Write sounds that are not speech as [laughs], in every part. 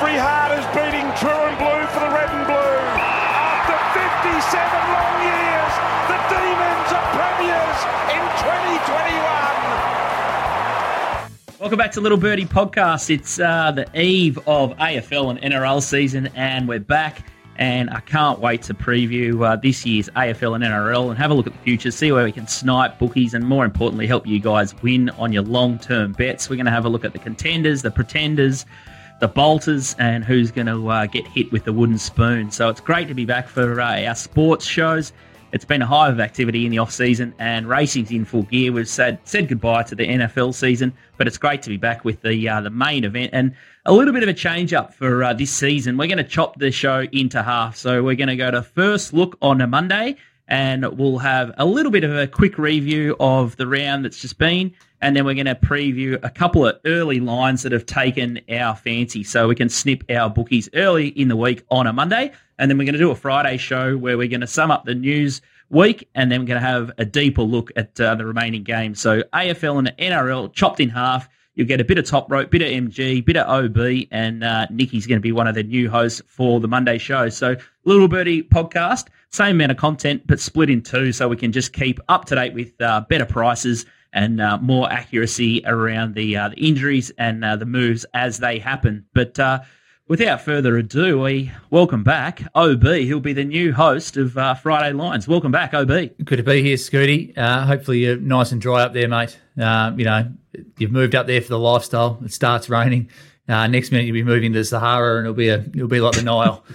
Every heart is beating true and blue for the red and blue. After 57 long years, the Demons are premiers in 2021. Welcome back to Little Birdie Podcast. It's uh, the eve of AFL and NRL season, and we're back. And I can't wait to preview uh, this year's AFL and NRL and have a look at the future, see where we can snipe bookies, and more importantly, help you guys win on your long term bets. We're going to have a look at the contenders, the pretenders, the bolters, and who's going to uh, get hit with the wooden spoon. So it's great to be back for uh, our sports shows. It's been a hive of activity in the off season, and racing's in full gear. We've said said goodbye to the NFL season, but it's great to be back with the uh, the main event and a little bit of a change up for uh, this season. We're going to chop the show into half, so we're going to go to first look on a Monday, and we'll have a little bit of a quick review of the round that's just been, and then we're going to preview a couple of early lines that have taken our fancy, so we can snip our bookies early in the week on a Monday. And then we're going to do a Friday show where we're going to sum up the news week and then we're going to have a deeper look at uh, the remaining games. So AFL and NRL chopped in half. You'll get a bit of top rope, bit of MG, bit of OB, and uh, Nikki's going to be one of the new hosts for the Monday show. So Little Birdie podcast, same amount of content, but split in two so we can just keep up to date with uh, better prices and uh, more accuracy around the, uh, the injuries and uh, the moves as they happen. But uh, without further ado, we welcome back OB, He'll be the new host of uh, Friday Lines. Welcome back, OB. Good to be here, Scooty. Uh, hopefully you're nice and dry up there, mate. Uh, you know, you've moved up there for the lifestyle. It starts raining. Uh, next minute you'll be moving to the Sahara, and it'll be a it'll be like the Nile. [laughs]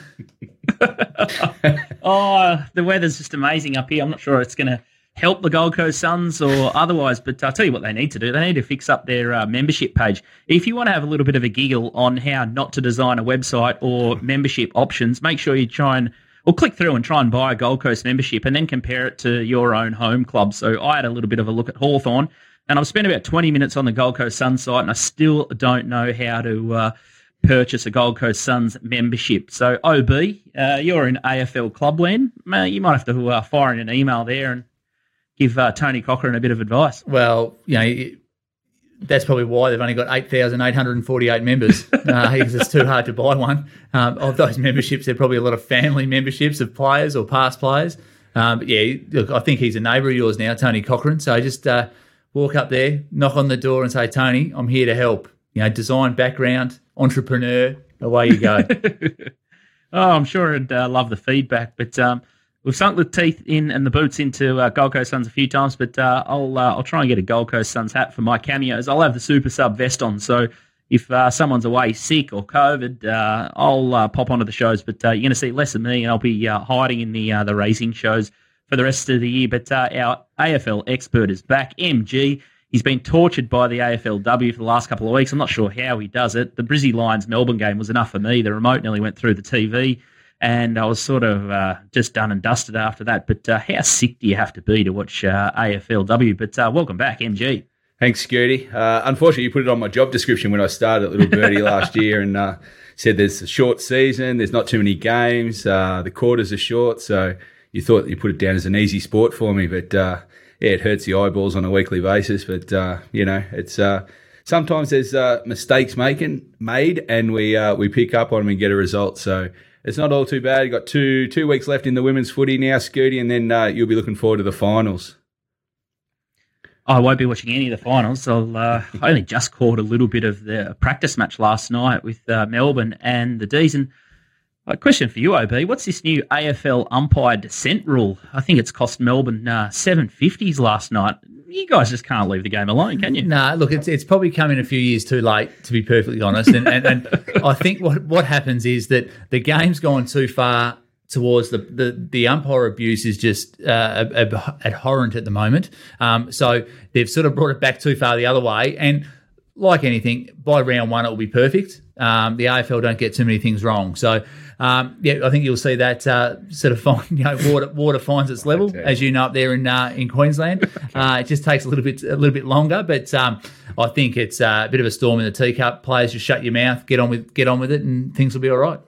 [laughs] oh, the weather's just amazing up here. I'm not sure it's going to help the Gold Coast Suns or otherwise, but I'll tell you what they need to do. They need to fix up their uh, membership page. If you want to have a little bit of a giggle on how not to design a website or membership options, make sure you try and or click through and try and buy a Gold Coast membership and then compare it to your own home club. So I had a little bit of a look at Hawthorn and I've spent about 20 minutes on the Gold Coast Suns site and I still don't know how to uh, purchase a Gold Coast Suns membership. So OB, uh, you're in AFL Clubland. You might have to uh, fire in an email there and give uh, Tony Cochrane a bit of advice. Well, you know, that's probably why they've only got 8,848 members [laughs] uh, because it's too hard to buy one. Um, of those memberships, there are probably a lot of family memberships of players or past players. Um, but yeah, look, I think he's a neighbour of yours now, Tony Cochrane. So just uh, walk up there, knock on the door and say, Tony, I'm here to help. You know, design background, entrepreneur, away you go. [laughs] oh, I'm sure I'd uh, love the feedback. But um, We've sunk the teeth in and the boots into uh, Gold Coast Suns a few times, but uh, I'll uh, I'll try and get a Gold Coast Suns hat for my cameos. I'll have the super sub vest on, so if uh, someone's away sick or COVID, uh, I'll uh, pop onto the shows. But you're going to see less of me, and I'll be hiding in the the racing shows for the rest of the year. But our AFL expert is back, MG. He's been tortured by the AFLW for the last couple of weeks. I'm not sure how he does it. The Brizzy Lions Melbourne game was enough for me. The remote nearly went through the TV and I was sort of uh, just done and dusted after that. But uh, how sick do you have to be to watch uh, AFLW? But uh, welcome back, MG. Thanks, Scooty. Uh, unfortunately, you put it on my job description when I started at Little Birdie [laughs] last year and uh, said there's a short season, there's not too many games, the quarters are short. So you thought you put it down as an easy sport for me. But yeah, it hurts the eyeballs on a weekly basis. But, you know, it's sometimes there's mistakes making made and we, we pick up on them and get a result. So, it's not all too bad. You've got two two weeks left in the women's footy now, Scooty, and then uh, you'll be looking forward to the finals. I won't be watching any of the finals. I'll, uh, I only just caught a little bit of the practice match last night with uh, Melbourne and the D's. And a question for you, OB. What's this new AFL umpire dissent rule? I think it's cost Melbourne uh, 750s last night you guys just can't leave the game alone, can you? No, nah, look, it's it's probably coming a few years too late, to be perfectly honest. And, and, and I think what what happens is that the game's gone too far towards the the, the umpire abuse is just uh, abhorrent at the moment. Um, so they've sort of brought it back too far the other way, and like anything, by round one it will be perfect. Um, the AFL don't get too many things wrong, so um, yeah, I think you'll see that uh, sort of find, [laughs] you know water water finds its level okay. as you know up there in uh, in Queensland. [laughs] okay. uh, it just takes a little bit a little bit longer, but um, I think it's uh, a bit of a storm in the teacup. Players just shut your mouth, get on with get on with it, and things will be all right.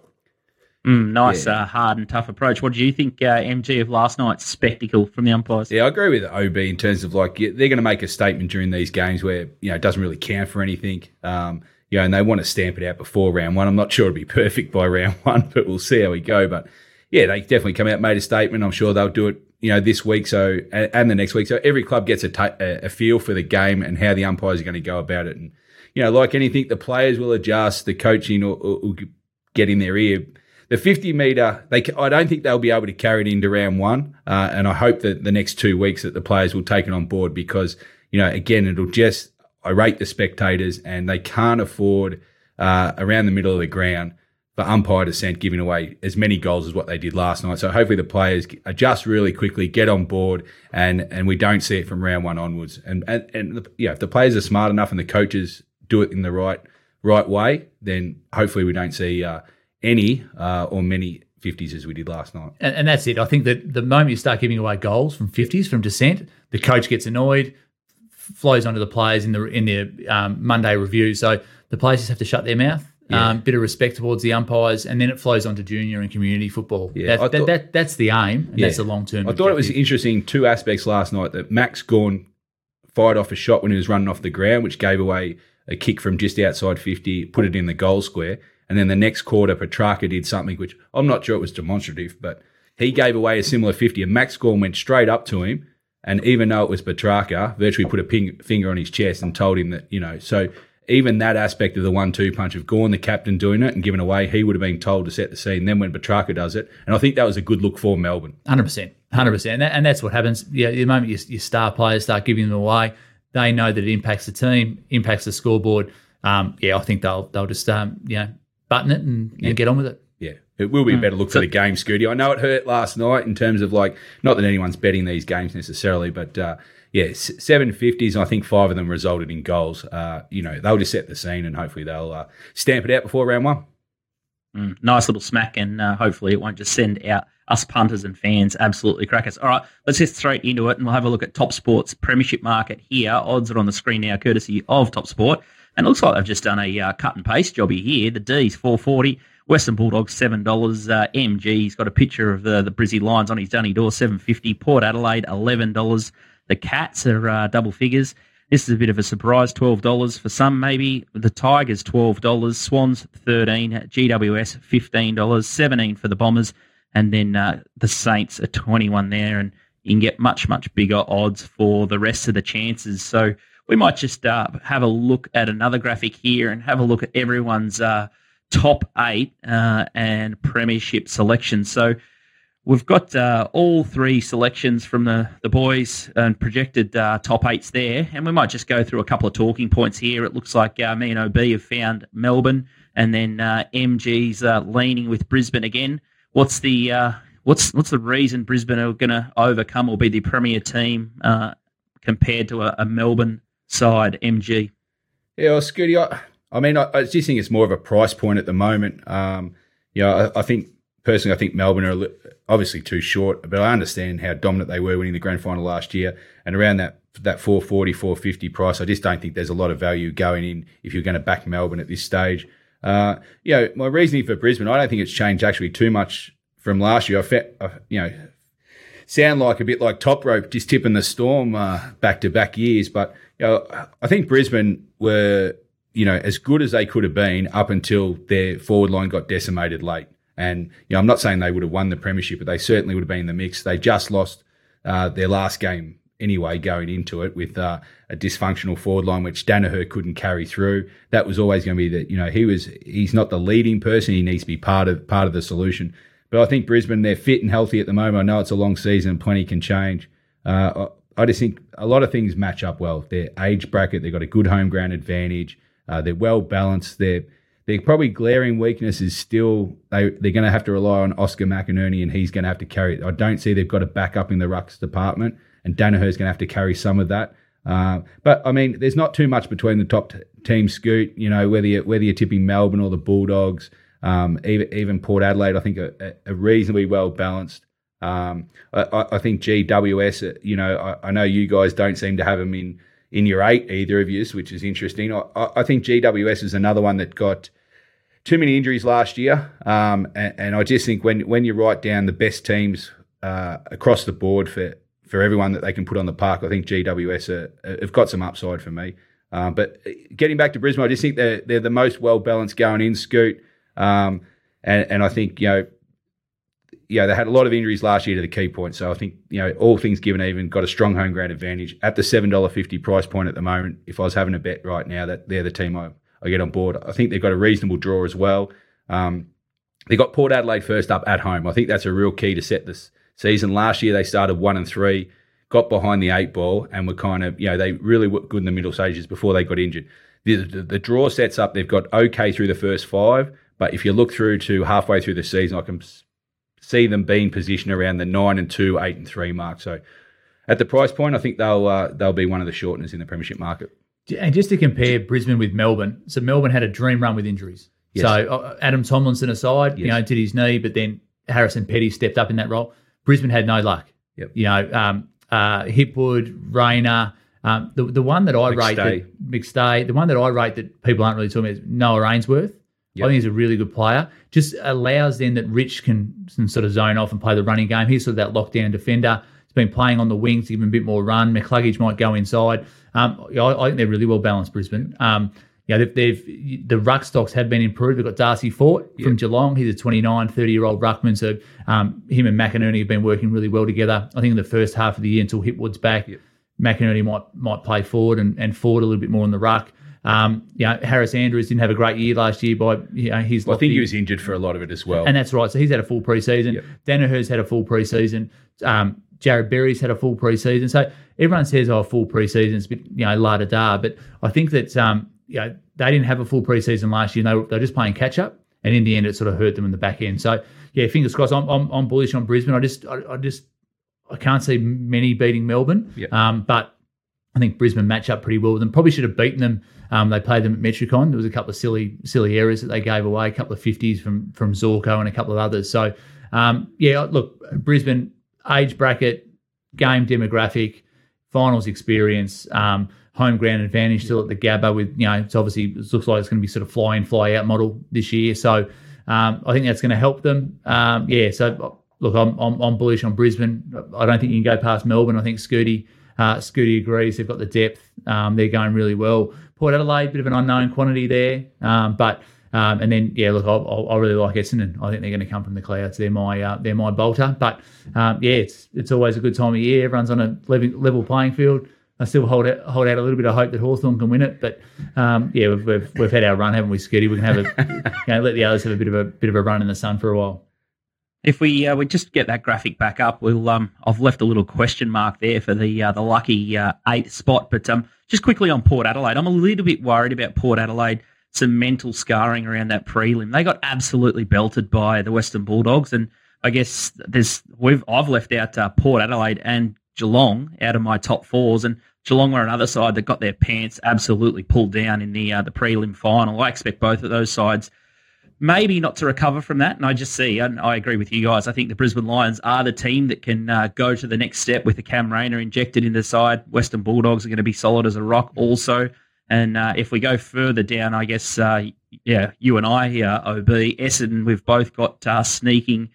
Mm, nice, yeah. uh, hard and tough approach. What do you think, uh, MG, of last night's spectacle from the umpires? Yeah, I agree with OB in terms of like they're going to make a statement during these games where you know it doesn't really count for anything. Um, you know, and they want to stamp it out before round one. I'm not sure it'll be [laughs] perfect by round one, but we'll see how we go. But yeah, they definitely come out, made a statement. I'm sure they'll do it, you know, this week. So, and, the next week. So every club gets a, ta- a, feel for the game and how the umpires are going to go about it. And, you know, like anything, the players will adjust, the coaching will, will, will get in their ear. The 50 meter, they, I don't think they'll be able to carry it into round one. Uh, and I hope that the next two weeks that the players will take it on board because, you know, again, it'll just irate the spectators and they can't afford uh, around the middle of the ground for umpire dissent giving away as many goals as what they did last night. So hopefully the players adjust really quickly, get on board, and and we don't see it from round one onwards. And and, and yeah, if the players are smart enough and the coaches do it in the right right way, then hopefully we don't see uh, any uh, or many 50s as we did last night. And, and, that's it. I think that the moment you start giving away goals from 50s from dissent, the coach gets annoyed, flows onto the players in the in their um, Monday review. So the players just have to shut their mouth yeah. um, bit of respect towards the umpires, and then it flows onto junior and community football. Yeah, that, thought, that, that, that's the aim, and yeah. that's the long term. I objective. thought it was interesting two aspects last night that Max Gawn fired off a shot when he was running off the ground, which gave away a kick from just outside 50, put it in the goal square. And then the next quarter, Petracca did something which I'm not sure it was demonstrative, but he gave away a similar 50, and Max Gawn went straight up to him. And even though it was Petracca, virtually put a ping, finger on his chest and told him that, you know, so even that aspect of the one-two punch of Gawn, the captain, doing it and giving away, he would have been told to set the scene. Then when Petracca does it, and I think that was a good look for Melbourne. Hundred percent, hundred percent, and that's what happens. Yeah, the moment your, your, star players start giving them away, they know that it impacts the team, impacts the scoreboard. Um, yeah, I think they'll they'll just um, you know button it and, yeah. and get on with it. Yeah, it will be a mm. better look for the game, Scooty. I know it hurt last night in terms of like not that anyone's betting these games necessarily, but. Uh, yeah, seven fifties. I think five of them resulted in goals. Uh, you know, they'll just set the scene, and hopefully they'll uh, stamp it out before round one. Mm, nice little smack, and uh, hopefully it won't just send out us punters and fans absolutely crackers. All right, let's just straight into it, and we'll have a look at Top Sports Premiership market here. Odds are on the screen now, courtesy of Top Sport, and it looks like they've just done a uh, cut and paste jobby here. The D's four forty. Western Bulldogs seven dollars. Uh, MG's got a picture of the the Brizzy Lions on his dunny door seven fifty. Port Adelaide eleven dollars. The Cats are uh, double figures. This is a bit of a surprise, twelve dollars for some, maybe. The Tigers twelve dollars, Swans thirteen, GWS fifteen dollars, seventeen for the Bombers, and then uh, the Saints are twenty one there, and you can get much much bigger odds for the rest of the chances. So we might just uh, have a look at another graphic here and have a look at everyone's uh, top eight uh, and premiership selection. So We've got uh, all three selections from the, the boys and projected uh, top eights there, and we might just go through a couple of talking points here. It looks like uh, me and OB have found Melbourne, and then uh, MG's uh, leaning with Brisbane again. What's the uh, what's what's the reason Brisbane are going to overcome or be the premier team compared to a, a, Melbourne side, MG? Yeah, well, Scooty, I mean, I, I, just think it's more of a price point at the moment. Um, you know, I, I think personally, I think Melbourne are obviously too short, but I understand how dominant they were winning the grand final last year. And around that that 440, 450 price, I just don't think there's a lot of value going in if you're going to back Melbourne at this stage. Uh, you know, my reasoning for Brisbane, I don't think it's changed actually too much from last year. I, fe- I you know, sound like a bit like top rope, just tipping the storm back to back years. But you know, I think Brisbane were you know as good as they could have been up until their forward line got decimated late. And you know, I'm not saying they would have won the premiership, but they certainly would have been in the mix. They just lost uh, their last game anyway, going into it with uh, a dysfunctional forward line, which Daniher couldn't carry through. That was always going to be that. You know, he was he's not the leading person. He needs to be part of part of the solution. But I think Brisbane they're fit and healthy at the moment. I know it's a long season, plenty can change. Uh, I just think a lot of things match up well. Their age bracket, they've got a good home ground advantage. Uh, they're well balanced. They're their probably glaring weakness is still they they're going to have to rely on Oscar McInerney and he's going to have to carry. I don't see they've got a backup in the rucks department, and Daniher's going to have to carry some of that. Uh, but I mean, there's not too much between the top t- teams. Scoot, you know, whether you whether you're tipping Melbourne or the Bulldogs, um, even even Port Adelaide, I think are, reasonably well balanced. Um, I, I, think GWS, you know, I, I, know you guys don't seem to have them in in your eight either of you, which is interesting. I, I think GWS is another one that got too many injuries last year, um, and, and, I just think when when you write down the best teams uh, across the board for for everyone that they can put on the park, I think GWS are, have got some upside for me. Um, but getting back to Brisbane, I just think they're they're the most well balanced going in. Scoot, um, and and I think you know yeah, they had a lot of injuries last year to the key point. So I think, you know, all things given even, got a strong home ground advantage at the $7.50 price point at the moment. If I was having a bet right now, that they're the team I, I get on board. I think they've got a reasonable draw as well. Um, they got Port Adelaide first up at home. I think that's a real key to set this season. Last year, they started one and three, got behind the eight ball, and were kind of, you know, they really were good in the middle stages before they got injured. The, the, the draw sets up, they've got okay through the first five. But if you look through to halfway through the season, I can see them being positioned around the nine and two, eight and three mark. So at the price point, I think they'll uh, they'll be one of the shorteners in the premiership market. And just to compare Brisbane with Melbourne, so Melbourne had a dream run with injuries. Yes. So uh, Adam Tomlinson aside, yes. you know, did his knee, but then Harrison Petty stepped up in that role. Brisbane had no luck. Yep. You know, um, uh, Hipwood, Rayner. Um, the the one that I McStay. rate that, McStay, the one that I rate that people aren't really talking about is Noah Answerth. Yep. I think he's a really good player. Just allows then that Rich can, can, sort of zone off and play the running game. He's sort of that lockdown defender. He's been playing on the wings to give him a bit more run. McCluggage might go inside. Um, I, I, think they're really well balanced, Brisbane. Um, yeah, they've, they've, the ruck stocks have been improved. They've got Darcy Fort yep. from Geelong. He's a 29, 30 year old ruckman. So um, him and McInerney have been working really well together. I think in the first half of the year until Hipwood's back, yep. McInerney might might play forward and, and forward a little bit more in the ruck. Um, you know, Harris Andrews didn't have a great year last year by you know, his. Well, I think he was injured for a lot of it as well, and that's right. So he's had a full preseason. Yep. Daniher's had a full preseason. Um, Jarrod Berry's had a full preseason. So everyone says, "Oh, full preseason, it's a you know, la da da." But I think that um, you know they didn't have a full preseason last year. They were, they were just playing catch up, and in the end, it sort of hurt them in the back end. So yeah, fingers crossed. I'm, I'm, I'm bullish on Brisbane. I just I, I, just I can't see many beating Melbourne. Yep. Um, but I think Brisbane match up pretty well with them. Probably should have beaten them um, they played them at Metricon. There was a couple of silly silly errors that they gave away, a couple of fifties from from Zorko and a couple of others. So um, yeah, look, Brisbane age bracket, game demographic, finals experience, um, home ground advantage still at the Gabba. With you know, it's obviously it looks like it's going to be sort of fly in fly out model this year. So um, I think that's going to help them. Um, yeah, so look, I'm, I'm, I'm bullish on Brisbane. I don't think you can go past Melbourne. I think Scooty uh, Scooty agrees. They've got the depth. Um, they're going really well. Port Adelaide, bit of an unknown quantity there, um, but um, and then yeah, look, I, I, really like Essendon. I think they're going to come from the clouds. They're my uh, they're my bolter. But um, yeah, it's it's always a good time of year. Everyone's on a level, playing field. I still hold out, hold out a little bit of hope that Hawthorn can win it, but um, yeah, we've, we've, we've had our run, haven't we, Scooty? We can have a [laughs] you know, let the others have a bit of a bit of a run in the sun for a while. If we uh, we just get that graphic back up, we'll um I've left a little question mark there for the uh, the lucky uh, eight spot, but um just quickly on Port Adelaide, I'm a little bit worried about Port Adelaide. Some mental scarring around that prelim. They got absolutely belted by the Western Bulldogs, and I guess there's we've I've left out uh, Port Adelaide and Geelong out of my top fours, and Geelong were another side that got their pants absolutely pulled down in the uh, the prelim final. I expect both of those sides maybe not to recover from that. And I just see, and I agree with you guys. I think the Brisbane Lions are the team that can uh, go to the next step with the Cam Rayner injected in the side. Western Bulldogs are going to be solid as a rock also. And uh, if we go further down, I guess, uh, yeah, you and I, here, OB, Essendon, we've both got uh, sneaking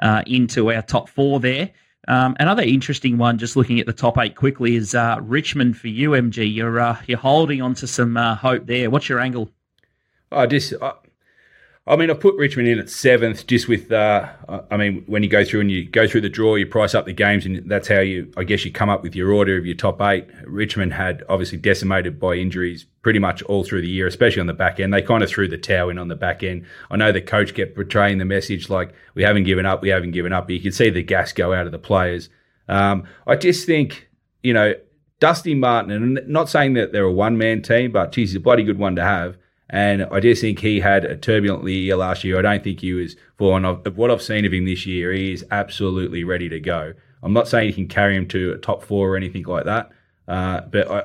uh, into our top four there. Um, another interesting one, just looking at the top eight quickly, is Richmond for UMG. You're you're holding on to some hope there. What's your angle? I just mean, I put Richmond in at seventh, just with. Uh, I mean, when you go through and you go through the draw, you price up the games, and that's how you, I guess, you come up with your order of your top eight. Richmond had obviously decimated by injuries pretty much all through the year, especially on the back end. They kind of threw the towel in on the back end. I know the coach kept portraying the message like we haven't given up, we haven't given up. But you could see the gas go out of the players. Um, I just think, you know, Dusty Martin, and not saying that they're a one man team, but geez, he's a bloody good one to have. And I just think he had a turbulent year last year. I don't think he was for of what I've seen of him this year. He is absolutely ready to go. I'm not saying he can carry him to a top four or anything like that, uh, but I,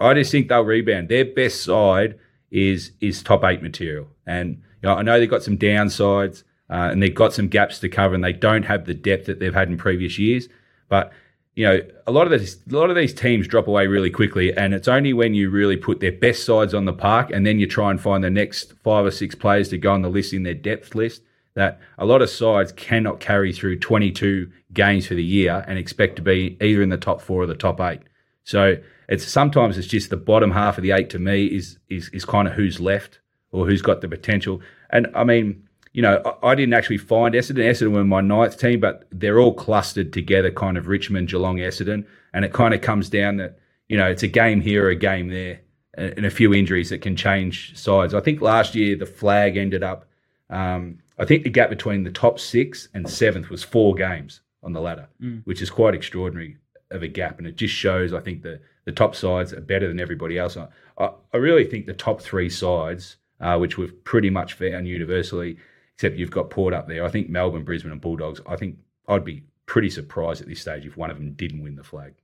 I just think they'll rebound. Their best side is is top eight material, and you know, I know they've got some downsides uh, and they've got some gaps to cover, and they don't have the depth that they've had in previous years. But you know, a lot of these, a lot of these teams drop away really quickly, and it's only when you really put their best sides on the park, and then you try and find the next five or six players to go on the list in their depth list. That a lot of sides cannot carry through 22 games for the year and expect to be either in the top four or the top eight. So it's sometimes it's just the bottom half of the eight to me is is is kind of who's left or who's got the potential. And I mean, you know, I, I didn't actually find Essendon. Essendon were my ninth team, but they're all clustered together, kind of Richmond, Geelong, Essendon, and it kind of comes down that you know it's a game here a game there, and, and a few injuries that can change sides. I think last year the flag ended up. Um, I think the gap between the top six and seventh was four games on the ladder, which is quite extraordinary of a gap, and it just shows. I think the the top sides are better than everybody else. I, I, I really think the top three sides, uh, which we've pretty much found universally, except you've got Port up there. I think Melbourne, Brisbane, and Bulldogs. I think I'd be pretty surprised at this stage if one of them didn't win the flag.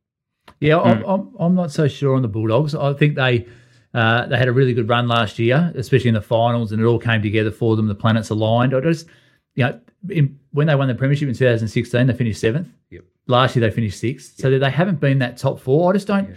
Yeah, I'm, I'm, I'm not so sure on the Bulldogs. I think they uh, they had a really good run last year, especially in the finals, and it all came together for them. The planets aligned. I just, you know, in, when they won the premiership in 2016, they finished seventh. Yep. Last year they finished sixth, so they haven't been that top four. I just don't. You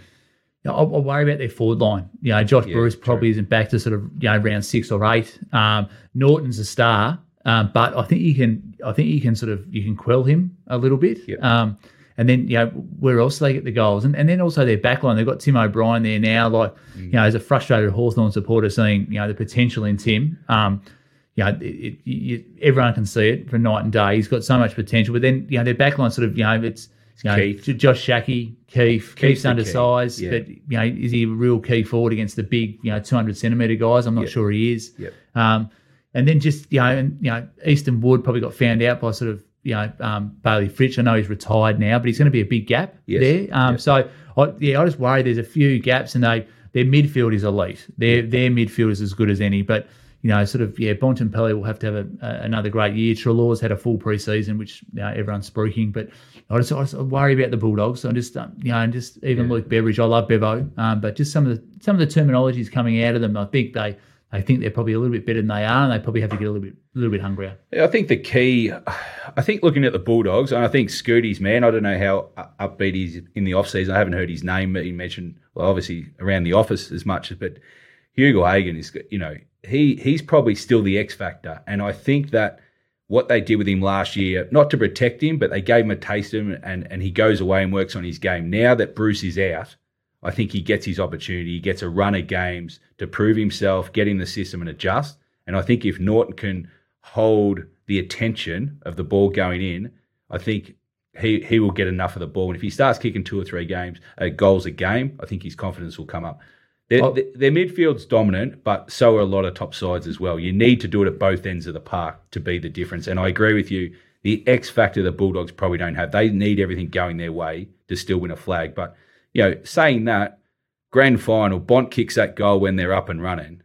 know, I, I worry about their forward line. You know, Josh Yeah, Bruce probably isn't back to sort of you know round six or eight. Um, Naughton's a star, um, but I think you can. I think you can sort of you can quell him a little bit. Yep. Um, and then you know where else they get the goals, and and then also their backline. They've got Tim O'Brien there now. Like you know, as a frustrated Hawthorn supporter, seeing you know the potential in Tim. Um, you know, it, it, you, everyone can see it for night and day. He's got so much potential. But then, you know, their backline sort of, you know, it's, you know, Keath. Josh Schache, Keath. Keath's key, undersized, yeah. but, you know, is he a real key forward against the big, you know, 200 centimetre guys? I'm not Yep. sure he is. Yep. Um, and then just, you know, and, you know, Easton Wood probably got found out by sort of, you know, um, Bailey Fritsch. I know he's retired now, but he's going to be a big gap Yes. there. Um, Yes. So, I, yeah, I just worry there's a few gaps and they, their midfield is elite. Their, their midfield is as good as any, but, you know, sort of, yeah, Bontempelli will have to have a, a, another great year. Treloar's had a full preseason, which you know, everyone's spruiking, but I just, I just worry about the Bulldogs. I just, um, you know, and just even Luke Beveridge, I love Bevo, um, but just some of the some of the terminologies coming out of them, I think they they think they're probably a little bit better than they are, and they probably have to get a little bit a little bit hungrier. Yeah, I think the key, I think looking at the Bulldogs, and I think Scooty's man, I don't know how upbeat he's in the off season. I haven't heard his name he mentioned, well, obviously around the office as much, but Ugle-Hagan is, you know, he he's probably still the X factor. And I think that what they did with him last year, not to protect him, but they gave him a taste of him and, and he goes away and works on his game. Now that Bruce is out, I think he gets his opportunity. He gets a run of games to prove himself, get in the system and adjust. And I think if Naughton can hold the attention of the ball going in, I think he he will get enough of the ball. And if he starts kicking two or three games uh, goals a game, I think his confidence will come up. Their, Oh. their, their midfield's dominant, but so are a lot of top sides as well. You need to do it at both ends of the park to be the difference. And I agree with you. The X factor the Bulldogs probably don't have. They need everything going their way to still win a flag. But you know, saying that, grand final, Bont kicks that goal when they're up and running.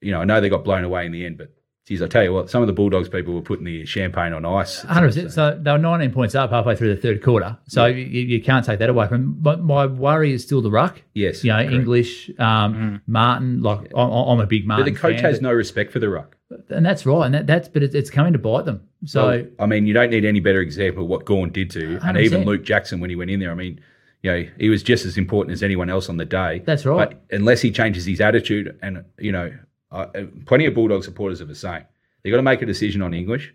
You know, I know they got blown away in the end, but geez, I tell you what, some of the Bulldogs people were putting the champagne on ice. 100%. So they were 19 points up halfway through the third quarter. So you, you can't take that away from them. But my worry is still the ruck. Yes, You know, correct. English, um, Martin. Like I'm, I'm a big But Martin the coach fan, has but- no respect for the ruck. and that's right. And that, that's but it's, it's coming to bite them. So Well, I mean, you don't need any better example of what Gawn did to you. And 100%. even Luke Jackson when he went in there. I mean, you know, he was just as important as anyone else on the day. That's right. But unless he changes his attitude, and you know, uh, plenty of Bulldog supporters are the same. They got to make a decision on English,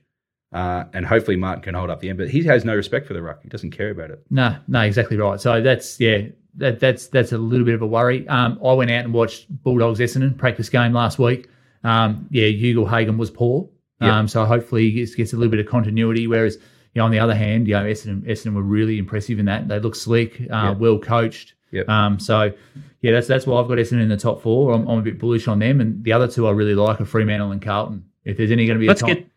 uh, and hopefully Martin can hold up the end. But he has no respect for the ruck. He doesn't care about it. No, no, exactly right. So that's yeah, that, that's that's a little bit of a worry. Um, I went out and watched Bulldogs Essendon practice game last week. Um, yeah, Ugle-Hagan was poor. Um, so hopefully he gets, gets a little bit of continuity. Whereas you know, on the other hand, you know, Essendon, Essendon were really impressive in that. They look slick, uh, well coached. Yep. Um, so yeah, that's that's why I've got Essendon in the top four. I'm, I'm a bit bullish on them, and the other two I really like are Fremantle and Carlton. If there's any going to be Let's a top, get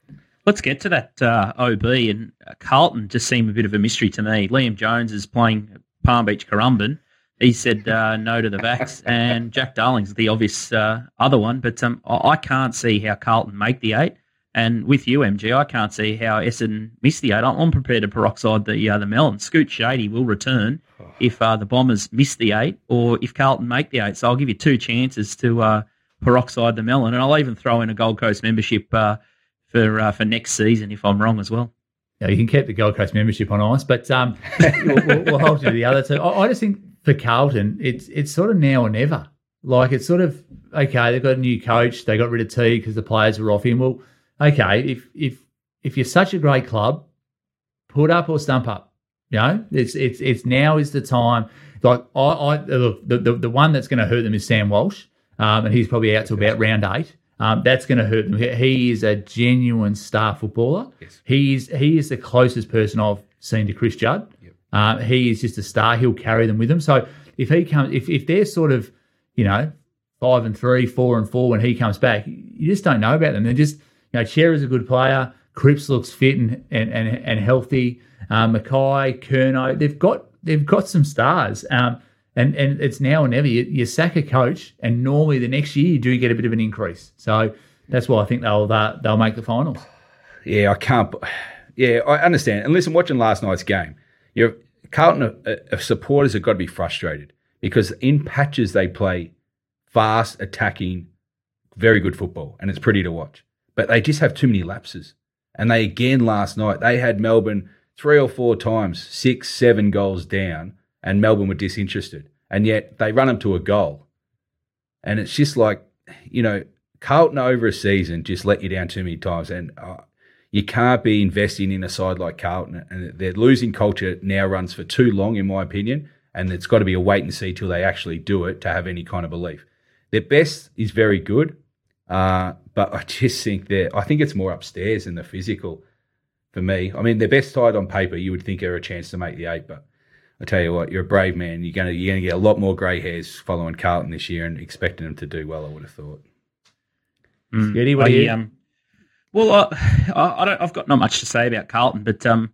let's get to that uh, OB and uh, Carlton. Just seem a bit of a mystery to me. Liam Jones is playing Palm Beach Currumbin. He said uh, no to the vax, [laughs] and Jack Darling's the obvious uh, other one. But um, I I can't see how Carlton make the eight. And with you, MG, I can't see how Essendon miss the eight. I'm prepared to peroxide the uh, the melon. Scoot Shady will return if uh, the Bombers miss the eight, or if Carlton make the eight. So I'll give you two chances to uh, peroxide the melon, and I'll even throw in a Gold Coast membership uh, for uh, for next season if I'm wrong as well. Yeah, you can keep the Gold Coast membership on ice, but um, [laughs] we'll, we'll, we'll hold you to the other two. I, I just think for Carlton, it's it's sort of now or never. Like it's sort of okay. They've got a new coach. They got rid of T because the players were off him. Well, okay, if if if you're such a great club, put up or stump up. You know, it's it's it's now is the time. like I, I look the, the the one that's going to hurt them is Sam Walsh, um, and he's probably out to about round eight. Um, that's going to hurt them. He- is a genuine star footballer. Yes. He is he is the closest person I've seen to Chris Judd. Yep. Uh, he is just a star. He'll carry them with him. So if he comes, if if they're sort of, you know, five and three, four and four when he comes back, you just don't know about them. They're just, you know, Cher is a good player. Cripps looks fit and and and, and healthy. Um, McKay, Curnow, they've got they've got some stars. Um, and and it's now or never. You, you sack a coach, and normally the next year you do get a bit of an increase. So that's why I think they'll uh, they'll make the finals. Yeah, I can't. Yeah, I understand. And listen, watching last night's game, you're Carlton uh, uh, supporters have got to be frustrated because in patches they play fast, attacking, very good football, and it's pretty to watch. But they just have too many lapses. And they again last night they had Melbourne three or four times, six, seven goals down, and Melbourne were disinterested, and yet they run them to a goal. And it's just like, you know, Carlton over a season just let you down too many times, and uh, you can't be investing in a side like Carlton. And their losing culture now runs for too long, in my opinion. And it's got to be a wait and see till they actually do it to have any kind of belief. Their best is very good, uh, but I just think that I think it's more upstairs than the physical for me. I mean, their best side on paper, you would think are a chance to make the eight, but I tell you what, you're a brave man. You're gonna you're gonna get a lot more grey hairs following Carlton this year and expecting them to do well. I would have thought. Mm. Skitty, what I, do you- Um, well, I, I don't. I've got not much to say about Carlton, but um,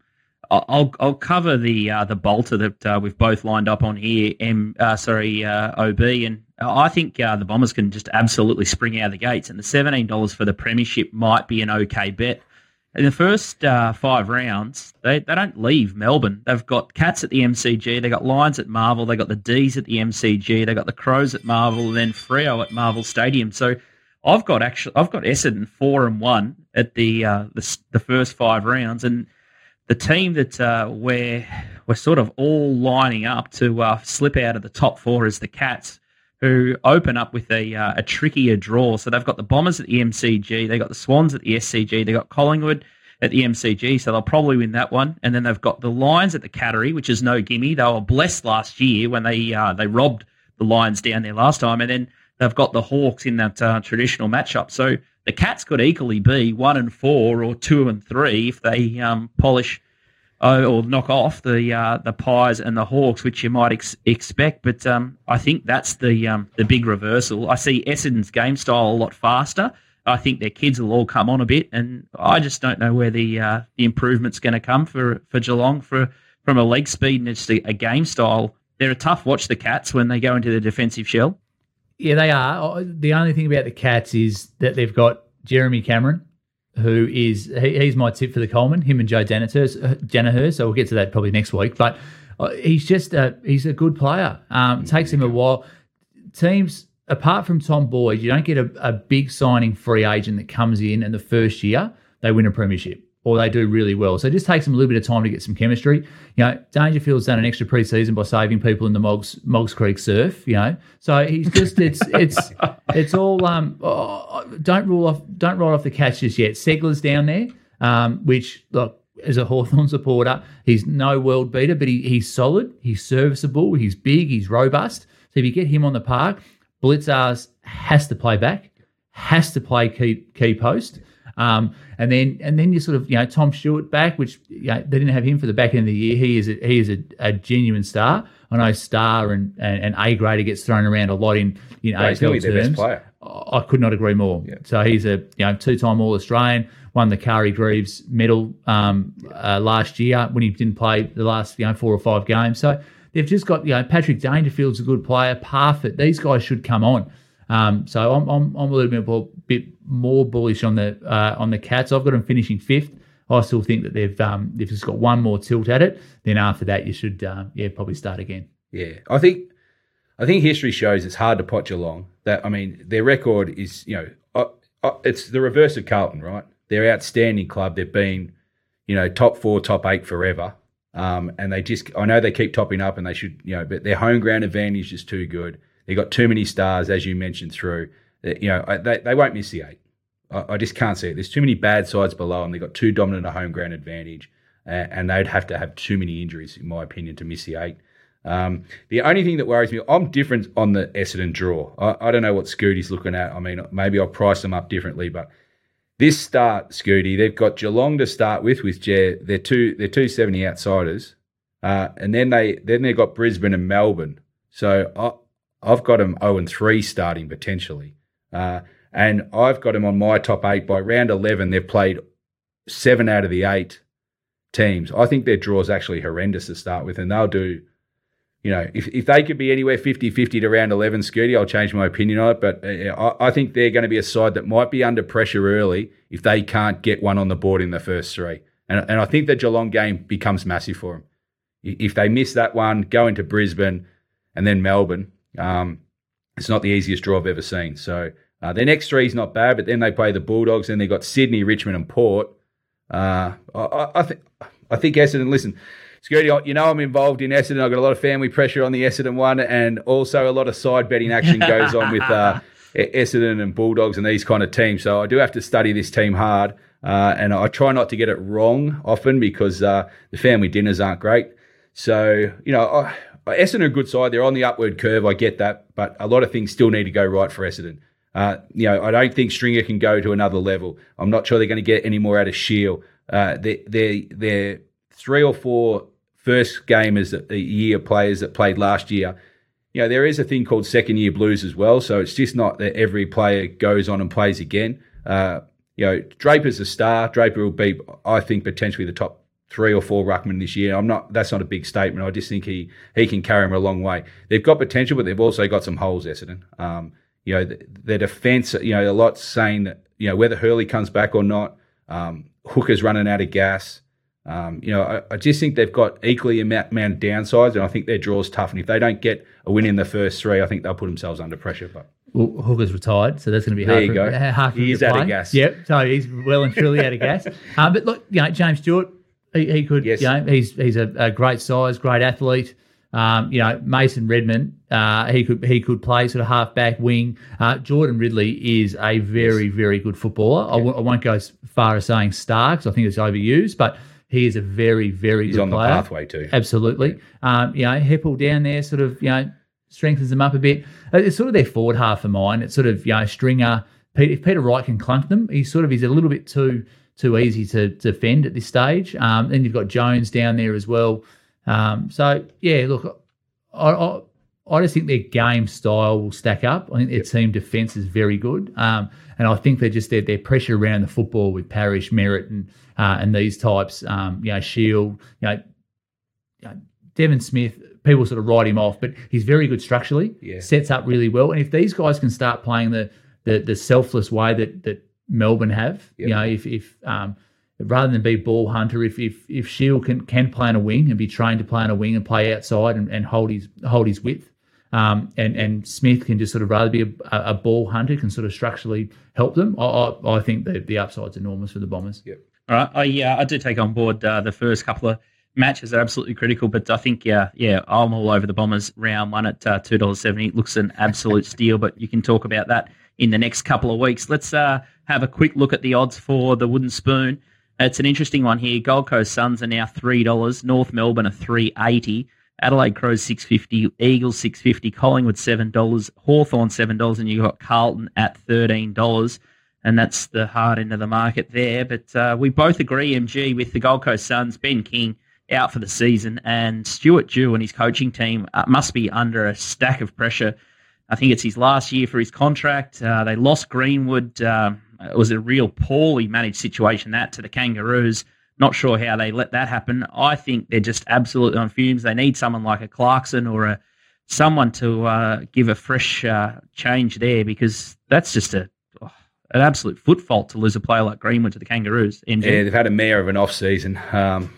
I'll I'll cover the uh, the bolter that uh, we've both lined up on here. M, uh, sorry, uh, OB, and I think uh, the Bombers can just absolutely spring out of the gates. And the seventeen dollars for the premiership might be an okay bet. In the first uh, five rounds, they, they don't leave Melbourne. They've got Cats at the MCG, they got Lions at Marvel, they got the D's at the MCG, they got the Crows at Marvel, and then Freo at Marvel Stadium. So I've got actually I've got Essendon four and one at the the, the first five rounds, and the team that uh, we're we're sort of all lining up to uh, slip out of the top four is the Cats, who open up with a uh, a trickier draw. So they've got the Bombers at the MCG, they got the Swans at the SCG, they got Collingwood at the MCG, so they'll probably win that one. And then they've got the Lions at the Cattery, which is no gimme. They were blessed last year when they uh, they robbed the Lions down there last time, and then they've got the Hawks in that uh, traditional matchup. So the Cats could equally be one and four or two and three if they um, polish uh, or knock off the uh, the Pies and the Hawks, which you might ex- expect. But um, I think that's the um, the big reversal. I see Essendon's game style a lot faster. I think their kids will all come on a bit, and I just don't know where the uh, the improvement's going to come for for Geelong for from a leg speed and just a, a game style. They're a tough watch, the Cats, when they go into the defensive shell. Yeah, they are. Uh, The only thing about the Cats is that they've got Jeremy Cameron, who is he, he's my tip for the Coleman. Him and Joe Daniher. Daniher so we'll get to that probably next week. But uh, he's just a he's a good player. Um, takes him a while. Teams apart from Tom Boyd, you don't get a, a big signing free agent that comes in and the first year they win a premiership or they do really well. So it just takes them a little bit of time to get some chemistry. You know, Dangerfield's done an extra preseason by saving people in the Moggs Moggs Creek surf. You know, so he's just it's it's [laughs] it's all um. oh, don't rule off don't roll off the catch just yet. Ceglar's down there, um, which look as a Hawthorn supporter, he's no world beater, but he, he's solid, he's serviceable, he's big, he's robust. So if you get him on the park, Blicavs has to play back, has to play key key post. Um, and then and then you sort of you know Tom Stewart back, which you know, they didn't have him for the back end of the year. He is a, he is a, a genuine star. I know star and, and, and A grader gets thrown around a lot in in Yeah, he's AFL be their best terms. player. I could not agree more. So he's a you know two time All Australian, won the Carji Greeves medal um, uh, last year when he didn't play the last you know four or five games. So they've just got you know Patrick Dangerfield's a good player. Parfitt, these guys should come on. Um, so I'm, I'm I'm a little bit more, bit more bullish on the uh, on the Cats. I've got them finishing fifth. I still think that they've um, they've just got one more tilt at it. Then after that, you should uh, yeah probably start again. Yeah, I think I think history shows it's hard to pot Geelong. That I mean, their record is you know uh, uh, it's the reverse of Carlton, right? They're outstanding club. They've been you know top four, top eight forever, um, and they just I know they keep topping up, and they should you know, but their home ground advantage is too good. They got too many stars, as you mentioned through. That, You know, I- they they won't miss the eight. I, I just can't see it. There's too many bad sides below them. They've got too dominant a home ground advantage, and, and they'd have to have too many injuries, in my opinion, to miss the eight. Um, the only thing that worries me, I'm different on the Essendon draw. I, I don't know what Scooty's looking at. I mean, maybe I'll price them up differently, but this start, Scooty, they've got Geelong to start with, with Jer. They're two, they're two seventy outsiders, uh, and then they then they've got Brisbane and Melbourne. So I, I've got them zero and three starting potentially, uh, and I've got them on my top eight by round eleven. They've played seven out of the eight teams. I think their draw is actually horrendous to start with, and they'll do you know, if, if they could be anywhere 50 50 to round 11, Scooty, I'll change my opinion on it. But uh, I, I, think they're going to be a side that might be under pressure early if they can't get one on the board in the first three. And, and I think the Geelong game becomes massive for them. If they miss that one, go into Brisbane and then Melbourne, um, it's not the easiest draw I've ever seen. So uh, their next three is not bad, but then they play the Bulldogs, and they've got Sydney, Richmond, and Port. Uh, I, I, think I think Essendon. Listen, Scooty, you know I'm involved in Essendon. I've got a lot of family pressure on the Essendon one, and also a lot of side betting action goes on with uh, [laughs] Essendon and Bulldogs and these kind of teams. So I do have to study this team hard, uh, and I try not to get it wrong often because uh, the family dinners aren't great. So you know, I, Essendon are a good side. They're on the upward curve. I get that, but a lot of things still need to go right for Essendon. Uh, you know, I don't think Stringer can go to another level. I'm not sure they're going to get any more out of Shiel. Uh, they, they, they're three or four first gamers a year players that played last year. You know, there is a thing called second year blues as well. So it's just not that every player goes on and plays again. Uh, you know, Draper's a star. Draper will be, I think, potentially the top three or four ruckman this year. I'm not. That's not a big statement. I just think he he can carry him a long way. They've got potential, but they've also got some holes. Essendon. Um, you know, their defence. You know, a lot saying that you know whether Hurley comes back or not. Um, Hooker's running out of gas. Um, you know, I, I, just think they've got equally amount, amount of downsides, and I think their draw's tough. And if they don't get a win in the first three, I think they'll put themselves under pressure. But well, Hooker's retired, so that's going to be there hard. You for, go. Hard for he is out of gas. Yep, so he's well and truly out of gas. [laughs] Um, but look, you know, James Stewart, he, he could. Yes. You know, he's he's a, a great size, great athlete. Um, you know, Mason Redman, uh, he could he could play sort of half back wing. Uh, Jordan Ridley is a very very good footballer. I w- I won't go as far as saying star because I think it's overused, but he is a very, very He's good on player. the pathway too. Absolutely. Um, you know, Heppell down there sort of, you know, strengthens them up a bit. Uh, it's sort of their forward half of mine. It's sort of, you know, Stringer. If Peter Wright can clunk them, he's sort of, he's a little bit too too easy to defend at this stage. Um, then you've got Jones down there as well. Um, so, yeah, look, I, I, I, just think their game style will stack up. I think their yep. team defence is very good. Um, and I think they're just their, their pressure around the football with Parish, Merrett, and uh, and these types, um, you know, Shiel, you know, you know, Devon Smith, people sort of write him off, but he's very good structurally, yeah. sets up really well. And if these guys can start playing the the, the selfless way that that Melbourne have, yep. you know, if if um, rather than be ball hunter, if if if Shiel can can play on a wing and be trained to play on a wing and play outside and, and hold his hold his width, um, and and Smith can just sort of rather be a, a, ball hunter, can sort of structurally help them. I, I, I think the the upside's enormous for the Bombers. Yep. All right, I uh, I do take on board uh, the first couple of matches are absolutely critical, but I think yeah yeah I'm all over the Bombers round one at uh, two dollars seventy. Looks an absolute steal, but you can talk about that in the next couple of weeks. Let's uh, have a quick look at the odds for the wooden spoon. It's an interesting one here. Gold Coast Suns are now three dollars. North Melbourne are three eighty. Adelaide Crows six fifty, Eagles six fifty, Collingwood seven dollars, Hawthorn seven dollars, and you got Carlton at thirteen dollars, and that's the hard end of the market there. But uh, we both agree, MG, with the Gold Coast Suns, Ben King out for the season, and Stuart Dew and his coaching team uh, must be under a stack of pressure. I think it's his last year for his contract. Uh, they lost Greenwood. Um, it was a real poorly managed situation that to the Kangaroos. Not sure how they let that happen. I think they're just absolutely on fumes. They need someone like a Clarkson or a someone to uh, give a fresh uh, change there because that's just a oh, an absolute foot fault to lose a player like Greenwood to the Kangaroos. MG. Yeah, they've had a mare of an off season, um,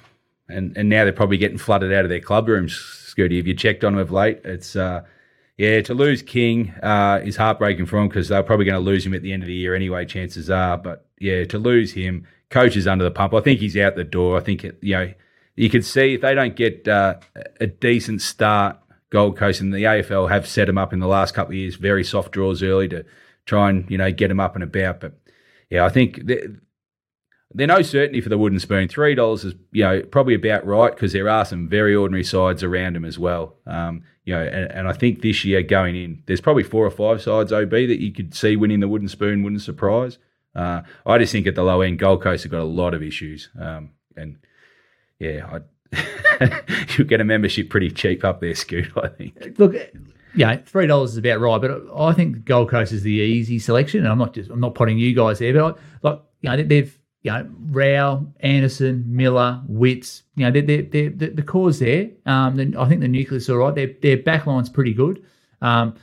and and now they're probably getting flooded out of their club rooms. Scooty, if you checked on of late, it's. Uh, yeah, to lose King uh, is heartbreaking for him because they're probably going to lose him at the end of the year anyway. Chances are, but yeah, to lose him, coach is under the pump. I think he's out the door. I think it, you know you can see if they don't get uh, a decent start, Gold Coast and the AFL have set them up in the last couple of years. Very soft draws early to try and you know get them up and about. But yeah, I think they're no certainty for the wooden spoon. Three dollars is you know probably about right because there are some very ordinary sides around them as well. Um, you know, and, and, I think this year going in, there's probably four or five sides OB that you could see winning the wooden spoon. Wouldn't surprise. Uh, I just think at the low end, Gold Coast have got a lot of issues, um, and yeah, [laughs] you'll get a membership pretty cheap up there, Scoot. I think. Look, yeah, three dollars is about right, but I think Gold Coast is the easy selection, and I'm not just I'm not putting you guys there, but I, like you know they've you know Rowell, Anderson, Miller, Witts, you know they're, they're, they're, the, cause there. Um, I think the nucleus is all right. Their their backline's pretty good. Um,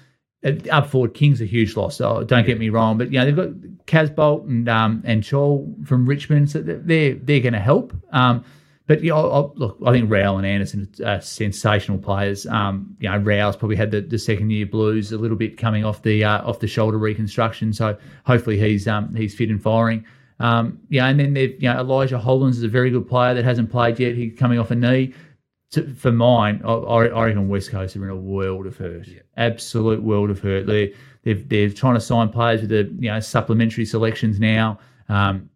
up forward, King's a huge loss. So don't get me wrong, but you know they've got Casboult and um, and Chol from Richmond, so they're they're going to help. Um, but you know, look, I think Rowell and Anderson are sensational players. Um, you know, Rowell's probably had the, the, second year blues a little bit coming off the uh, off the shoulder reconstruction, so hopefully he's um, he's fit and firing. Um, yeah, and then they've you know Elijah Hollands is a very good player that hasn't played yet. He's coming off a knee. To, for mine, I, I, reckon West Coast are in a world of hurt, yeah. absolute world of hurt. They're, they're they're trying to sign players with the you know supplementary selections now. Um,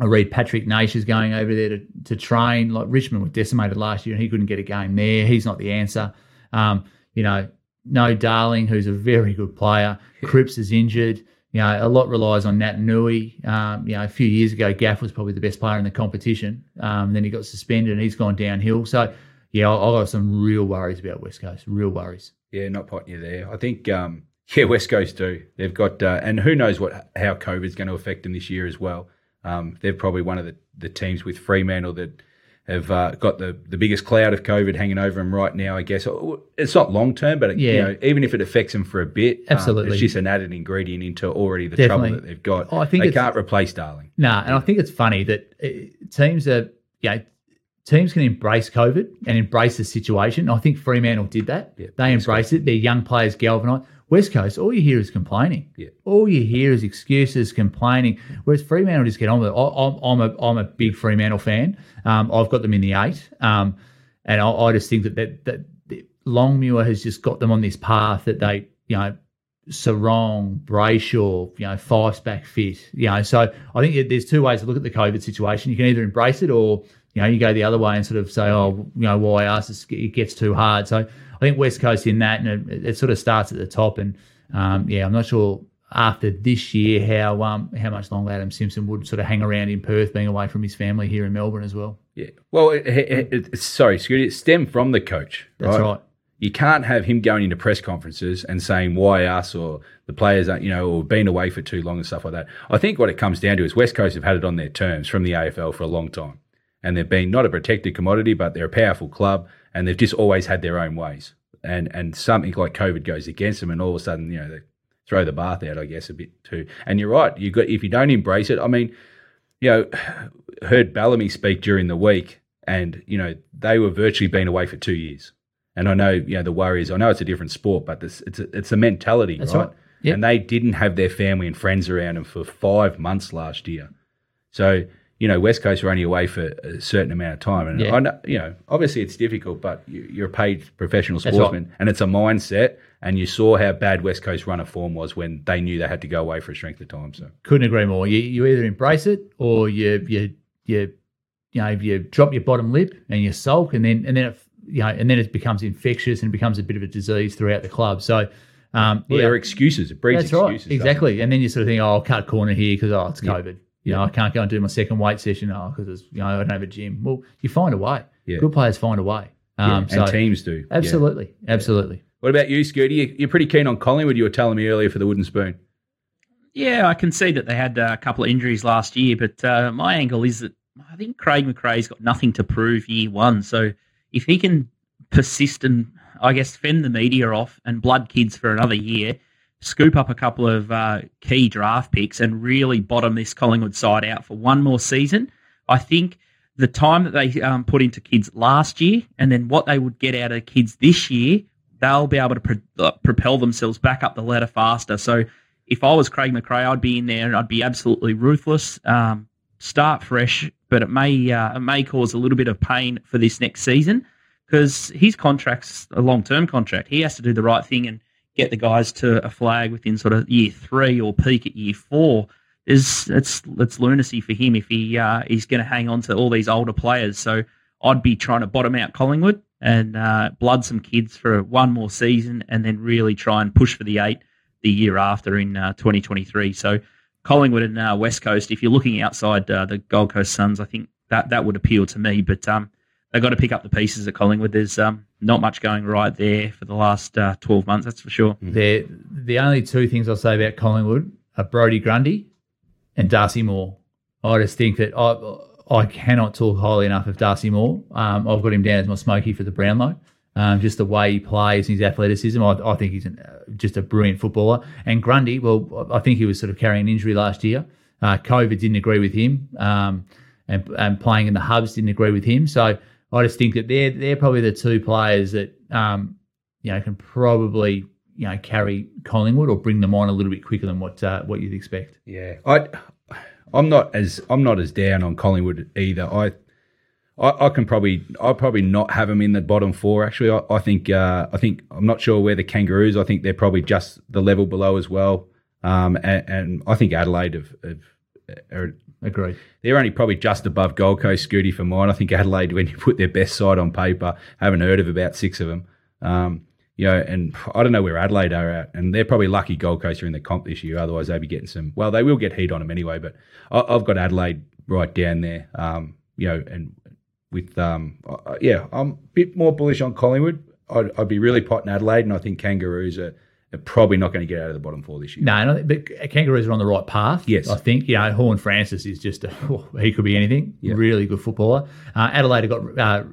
I read Patrick Naish is going over there to, to train. Like Richmond was decimated last year and he couldn't get a game there. He's not the answer. Um, you know, no Darling, who's a very good player. Cripps is injured. You know, a lot relies on Naitanui. Um, you know, a few years ago, Gaff was probably the best player in the competition. Um, then he got suspended and he's gone downhill. So, yeah, I, I got some real worries about West Coast. Real worries. Yeah, not putting you there. I think, um, [laughs] yeah, West Coast do. They've got, uh, and who knows what how COVID's going to affect them this year as well. Um, they're probably one of the, the teams with Fremantle that have uh, got the, the biggest cloud of COVID hanging over them right now. I guess it's not long term, but yeah. you know, even if it affects them for a bit, um, absolutely, um, it's just an added ingredient into already the Definitely. trouble that they've got. Oh, I think they can't replace Darling. No, nah, and I think it's funny that uh, teams are, you know, teams can embrace COVID and embrace the situation. I think Fremantle did that. Yeah, they embraced it. Their young players galvanised. West Coast, all you hear is complaining. Yeah. All you hear is excuses, complaining. Whereas Fremantle just get on with it. I, am a I'm a big Fremantle fan. Um, I've got them in the eight, um, and I, I, just think that, that that Longmuir has just got them on this path that they you know Serong, Brayshaw, you know, Fyfe's back fit. You know, so I think there's two ways to look at the COVID situation. You can either embrace it or, you know, you go the other way and sort of say, oh, you know, why us? It gets too hard. So I think West Coast in that, and it, it sort of starts at the top. And um, yeah, I'm not sure after this year how um, how much longer Adam Simpson would sort of hang around in Perth, being away from his family here in Melbourne as well. Yeah. Well, it, it, it, sorry, Scooty, it stemmed from the coach. Right? That's right. You can't have him going into press conferences and saying why us or the players, are, you know, or been away for too long and stuff like that. I think what it comes down to is West Coast have had it on their terms from the AFL for a long time, and they've been not a protected commodity, but they're a powerful club, and they've just always had their own ways and and something like COVID goes against them, and all of a sudden, you know, they throw the bath out, I guess, a bit too. And you're right. You got if you don't embrace it. I mean, you know, [sighs] heard Bellamy speak during the week, and you know they were virtually been away for two years. And I know, you know, the Warriors. I know it's a different sport, but this, it's a, it's a mentality, That's right? right. Yep. And they didn't have their family and friends around them for five months last year. So you know, West Coast were only away for a certain amount of time. And yeah. I know, you know, obviously it's difficult, but you, are a paid professional sportsman right. and it's a mindset. And you saw how bad West Coast runner form was when they knew they had to go away for a strength of time. So couldn't agree more. You, you either embrace it or you, you, you, you know, you drop your bottom lip and you sulk and then, and then it, you know, and then it becomes infectious and becomes a bit of a disease throughout the club. So, um, well, yeah. there are excuses. It breeds That's excuses. Right. Exactly. And then you sort of think, oh, I'll cut corner here because, oh, it's COVID. Yeah. You know, I can't go and do my second weight session now because oh, you know I don't have a gym. Well, you find a way. Yeah. Good players find a way. Um, yeah, and so teams do. Absolutely, yeah. absolutely. What about you, Scooty? You're pretty keen on Collingwood. You were telling me earlier for the wooden spoon. Yeah, I can see that they had uh, a couple of injuries last year, but uh, my angle is that I think Craig McRae's got nothing to prove year one. So if he can persist and I guess fend the media off and blood kids for another year, scoop up a couple of uh, key draft picks and really bottom this Collingwood side out for one more season. I think the time that they um, put into kids last year and then what they would get out of kids this year, they'll be able to pro- uh, propel themselves back up the ladder faster. So if I was Craig McRae, I'd be in there and I'd be absolutely ruthless. Um, start fresh, but it may uh, it may cause a little bit of pain for this next season because his contract's a long term contract. He has to do the right thing and get the guys to a flag within sort of year three or peak at year four. is it's it's lunacy for him if he uh, he's going to hang on to all these older players. So I'd be trying to bottom out Collingwood and uh, blood some kids for one more season, and then really try and push for the eight the year after in uh, 2023. So Collingwood and uh, West Coast, if you're looking outside uh, the Gold Coast Suns, I think that that would appeal to me. But um, they've got to pick up the pieces at Collingwood. There's um, not much going right there for the last uh, 12 months, that's for sure. They're, the only two things I'll say about Collingwood are Brody Grundy and Darcy Moore. I just think that I I cannot talk highly enough of Darcy Moore. Um, I've got him down as my smoky for the Brownlow. Um, just the way he plays, and his athleticism. I, I think he's an, uh, just a brilliant footballer. And Grundy, well, I think he was sort of carrying an injury last year. Uh, COVID didn't agree with him, um, and, and playing in the hubs didn't agree with him. So I just think that they're they're probably the two players that um, you know can probably you know carry Collingwood or bring them on a little bit quicker than what uh, what you'd expect. Yeah, I, I'm not as I'm not as down on Collingwood either. I, I, I can probably I probably not have them in the bottom four. Actually, I, I think uh, I think I'm not sure where the Kangaroos. I think they're probably just the level below as well. Um, and, and I think Adelaide have, have are, Agreed. they're only probably just above Gold Coast Scooty for mine. I think Adelaide, when you put their best side on paper, haven't heard of about six of them. Um, you know, and I don't know where Adelaide are at, and they're probably lucky Gold Coast are in the comp this year. Otherwise, they'd be getting some. Well, they will get heat on them anyway. But I, I've got Adelaide right down there. Um, you know, and with um, uh, yeah, I'm a bit more bullish on Collingwood. I'd, I'd be really potting Adelaide, and I think Kangaroos are, are probably not going to get out of the bottom four this year. No, no, but Kangaroos are on the right path. Yes. I think. You know, Horne-Francis is just, a, [laughs] he could be anything. Yeah. Really good footballer. Uh, Adelaide have got uh, R-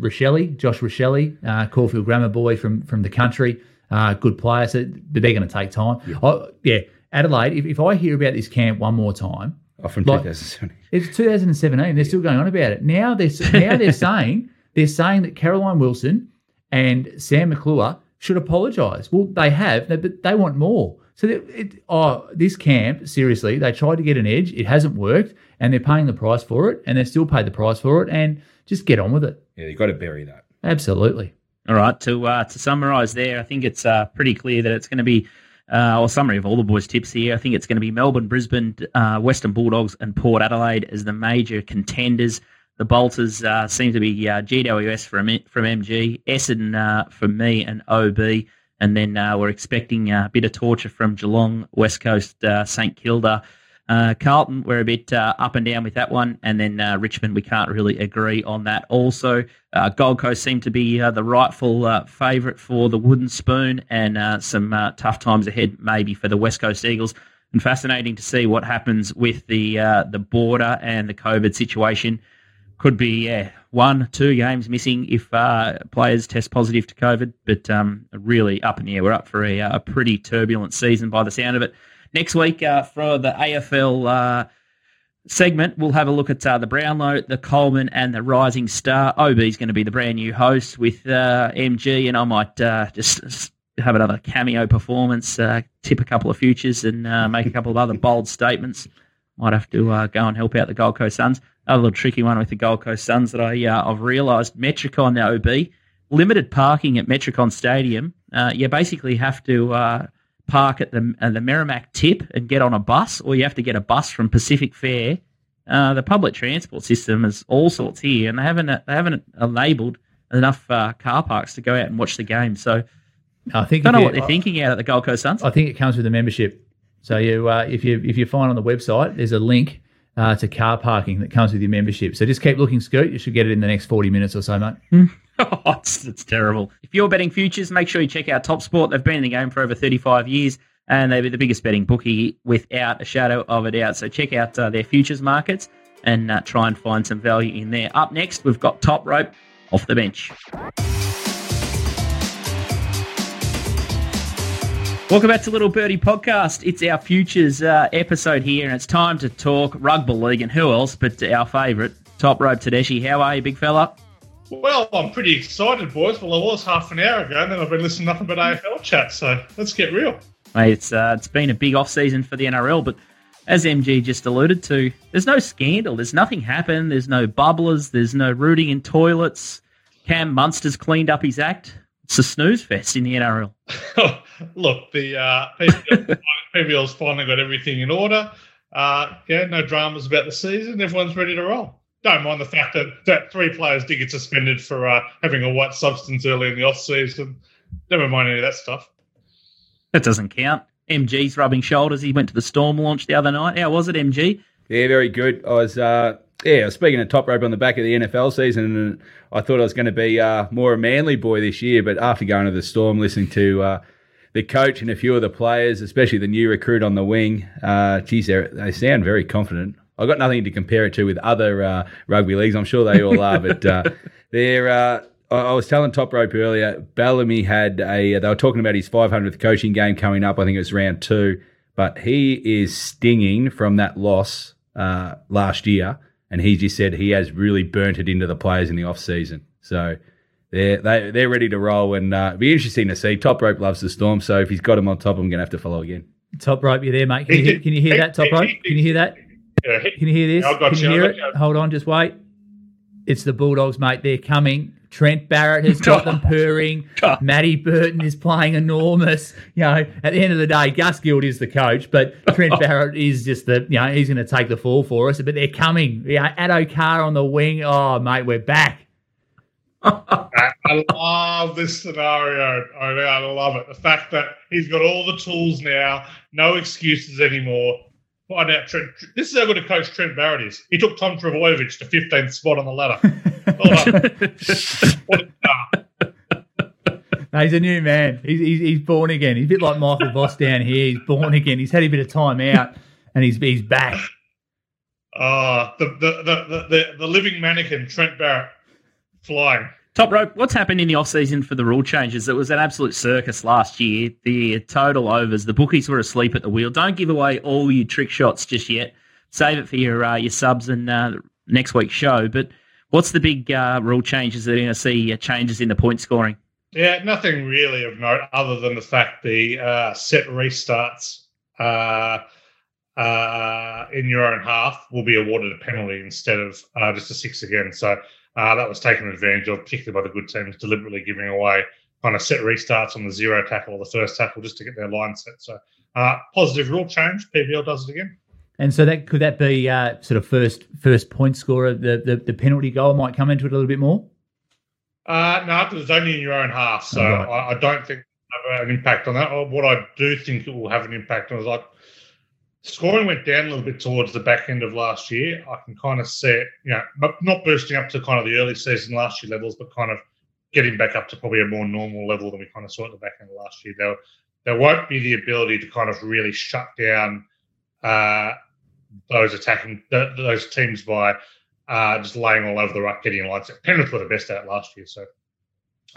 Rachele, Josh Rachele, uh, Caulfield Grammar boy from, from the country. Uh, good player, so, but they're going to take time. Yeah, yeah Adelaide, if, if I hear about this camp one more time, Oh, from Like- 2017. it's 2017. They're still going on about it. Now they're now they're [laughs] saying they're saying that Caroline Wilson and Sam McClure should apologise. Well, they have, but they want more. So that it, oh, this camp seriously, they tried to get an edge. It hasn't worked, and they're paying the price for it, and they still paid the price for it. And just get on with it. Yeah, you've got to bury that. Absolutely. All right, to uh, to summarise there, I think it's uh, pretty clear that it's going to be, uh, or summary of all the boys' tips here. I think it's going to be Melbourne, Brisbane, uh, Western Bulldogs, and Port Adelaide as the major contenders. The Bolters uh, seem to be uh, GWS from from MG, Essendon uh, from me, and OB. And then uh, we're expecting a bit of torture from Geelong, West Coast, uh, St Kilda. Uh, Carlton, we're a bit up and down with that one. And then Richmond, we can't really agree on that. Also, Gold Coast seem to be the rightful favourite for the wooden spoon and some tough times ahead, maybe, for the West Coast Eagles. And fascinating to see what happens with the the border and the COVID situation. Could be yeah, one, two games missing if uh, players test positive to COVID, but um, really up in the air. We're up for a, a pretty turbulent season by the sound of it. Next week uh, for the AFL uh, segment, we'll have a look at uh, the Brownlow, the Coleman, and the Rising Star. OB is going to be the brand new host with uh, MG, and I might uh, just have another cameo performance, uh, tip a couple of futures, and uh, make a couple of other bold statements. Might have to uh, go and help out the Gold Coast Suns. Another little tricky one with the Gold Coast Suns that I uh, I've realised Metricon OB limited parking at Metricon Stadium. Uh, you basically have to uh, park at the uh, the Merrimac Tip and get on a bus, or you have to get a bus from Pacific Fair. Uh, the public transport system is all sorts here, and they haven't they haven't enabled enough uh, car parks to go out and watch the game. So I think don't know what they're thinking out at the Gold Coast Suns. I think it comes with a membership. So you, uh, if you if you find on the website, there's a link uh, to car parking that comes with your membership. So just keep looking, Scoot. You should get it in the next forty minutes or so, mate. [laughs] It's, it's terrible. If you're betting futures, make sure you check out Top Sport. They've been in the game for over 35 years, and they're the biggest betting bookie without a shadow of a doubt. So check out uh, their futures markets and uh, try and find some value in there. Up next, we've got Top Rope off the bench. Welcome back to Little Birdie Podcast. It's our futures uh, episode here, and it's time to talk rugby league and who else but our favourite, Top Rope Tedeschi. How are you, big fella? Well, I'm pretty excited, boys. Well, I was half an hour ago, and then I've been listening to nothing but AFL chat. So let's get real. Mate, it's uh, it's been a big off season for the NRL, but as MG just alluded to, there's no scandal. There's nothing happened. There's no bubblers. There's no rooting in toilets. Cam Munster's cleaned up his act. It's a snooze fest in the NRL. [laughs] Look, the uh, PVL PVL's [laughs] finally got everything in order. uh, yeah, no dramas about the season. Everyone's ready to roll. Don't mind the fact that, that three players did get suspended for uh, having a white substance early in the off season. Never mind any of that stuff. That doesn't count. MG's rubbing shoulders. He went to the Storm launch the other night. How was it, MG? Yeah, very good. I was, uh, yeah, I speaking of top rope on the back of the NFL season, I thought I was going to be uh, more a manly boy this year. But after going to the Storm, listening to uh, the coach and a few of the players, especially the new recruit on the wing, uh, geez, they sound very confident. I've got nothing to compare it to with other uh, rugby leagues. I'm sure they all are, but uh, [laughs] they're. Uh, I was telling Top Rope earlier, Bellamy had a. They were talking about his 500th coaching game coming up. I think it was round two, but he is stinging from that loss uh, last year, and he just said he has really burnt it into the players in the off season. So they're they, they're ready to roll, and uh, be interesting to see. Top Rope loves the Storm, so if he's got him on top, I'm going to have to follow again. Top Rope, you there, mate? Can you, hear, can you hear that, Top Rope? Can you hear that? Can you hear this? Yeah, Can you, you hear it? it? Hold on, just wait. It's the Bulldogs, mate. They're coming. Trent Barrett has got them [laughs] purring. Matty Burton is playing enormous. You know, at the end of the day, Gus Gould is the coach, but Trent [laughs] Barrett is just the, you know, he's going to take the fall for us. But they're coming. Yeah, Addo Carr on the wing. Oh, mate, we're back. I love this scenario. I, mean, I love it. The fact that he's got all the tools now, no excuses anymore. Find out Trent. This is how good a coach Trent Barrett is. He took Tom Trbojevic to 15th spot on the ladder. [laughs] Well done. What a star. No, he's a new man. He's, he's, he's born again. He's a bit like Michael Voss down here. He's born again. He's had a bit of time out, and he's he's back. Ah, the, the, the, the, the, the living mannequin, Trent Barrett, flying. Top rope. What's happened in the off season for the rule changes? It was an absolute circus last year. The total overs. The bookies were asleep at the wheel. Don't give away all your trick shots just yet. Save it for your uh, your subs and uh, next week's show. But what's the big uh, rule changes that you're going to see uh, changes in the point scoring? Yeah, nothing really of note other than the fact the uh, set restarts uh, in your own half will be awarded a penalty instead of just a six again. So uh, that was taken advantage of, particularly by the good teams, deliberately giving away kind of set restarts on the zero tackle or the first tackle just to get their line set. So uh, positive rule change. PVL does it again. And so that could that be uh, sort of first first point scorer, the, the the penalty goal might come into it a little bit more. Uh, no, because it's only in your own half, so right. I, I don't think have an impact on that. What I do think it will have an impact on is like scoring went down a little bit towards the back end of last year. I can kind of see it, you know, not boosting up to kind of the early season last year levels, but kind of getting back up to probably a more normal level than we kind of saw at the back end of last year. There, there won't be the ability to kind of really shut down uh, those attacking th- those teams by uh, just laying all over the ruck, getting lines. At Penrith were the best out last year, so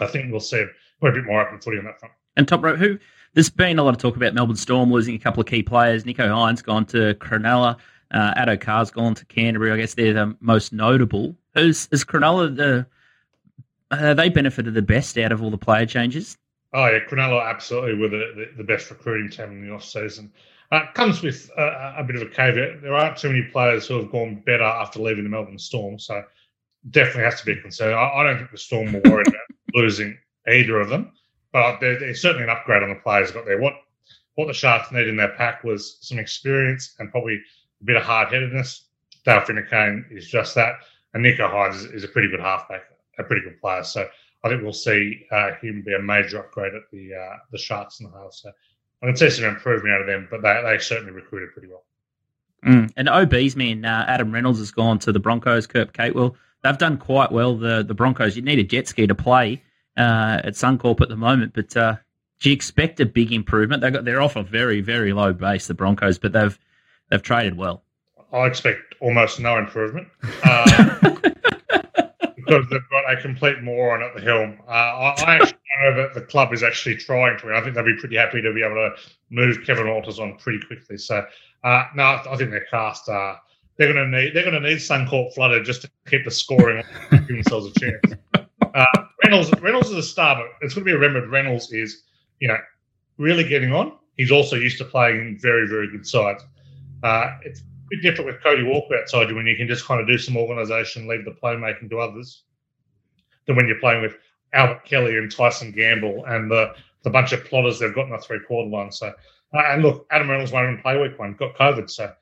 I think we'll see a bit more open footy on that front. And top rope, who? There's been a lot of talk about Melbourne Storm losing a couple of key players. Nicho Hynes gone to Cronulla. Uh, Addo Carr's gone to Canterbury. I guess they're the most notable. Is, is Cronulla the? Uh, they benefited the best out of all the player changes. Oh yeah, Cronulla absolutely were the, the, the best recruiting team in the off season. Uh, comes with uh, a bit of a caveat. There aren't too many players who have gone better after leaving the Melbourne Storm, so definitely has to be a concern. I, I don't think the Storm were worried about [laughs] losing either of them, but there's certainly an upgrade on the players got there. What what the Sharks need in their pack was some experience and probably a bit of hard headedness. Dale Finucane is just that, and Nicho Hynes is, is a pretty good halfback, a pretty good player. So I think we'll see uh, him be a major upgrade at the uh, the Sharks in the half. So I can see some improvement out of them, but they, they certainly recruited pretty well. Mm. And OB's man, uh, Adam Reynolds has gone to the Broncos. Kurt Capewell. They've done quite well. The the Broncos. You need a jet ski to play uh, at Suncorp at the moment, but uh, do you expect a big improvement? They got they're off a very very low base, the Broncos, but they've they've traded well. I expect almost no improvement [laughs] uh, because they've got a complete moron at the helm. Uh, I, I actually [laughs] know that the club is actually trying to. I think they'll be pretty happy to be able to move Kevin Walters on pretty quickly. So uh, no, I think their cast. Uh, they're going to need they're going to need Suncorp flooded just to keep the scoring, [laughs] give themselves a chance. Uh, Reynolds Reynolds is a star, but it's going to be remembered. Reynolds is you know really getting on. He's also used to playing in very very good sides. Uh, it's a bit different with Cody Walker outside you when you can just kind of do some organisation, leave the playmaking to others, than when you're playing with Albert Kelly and Tyson Gamble and the, the bunch of plotters they've got in the three quarter line. So, uh, and look, Adam Reynolds won't even play week one, got COVID. So,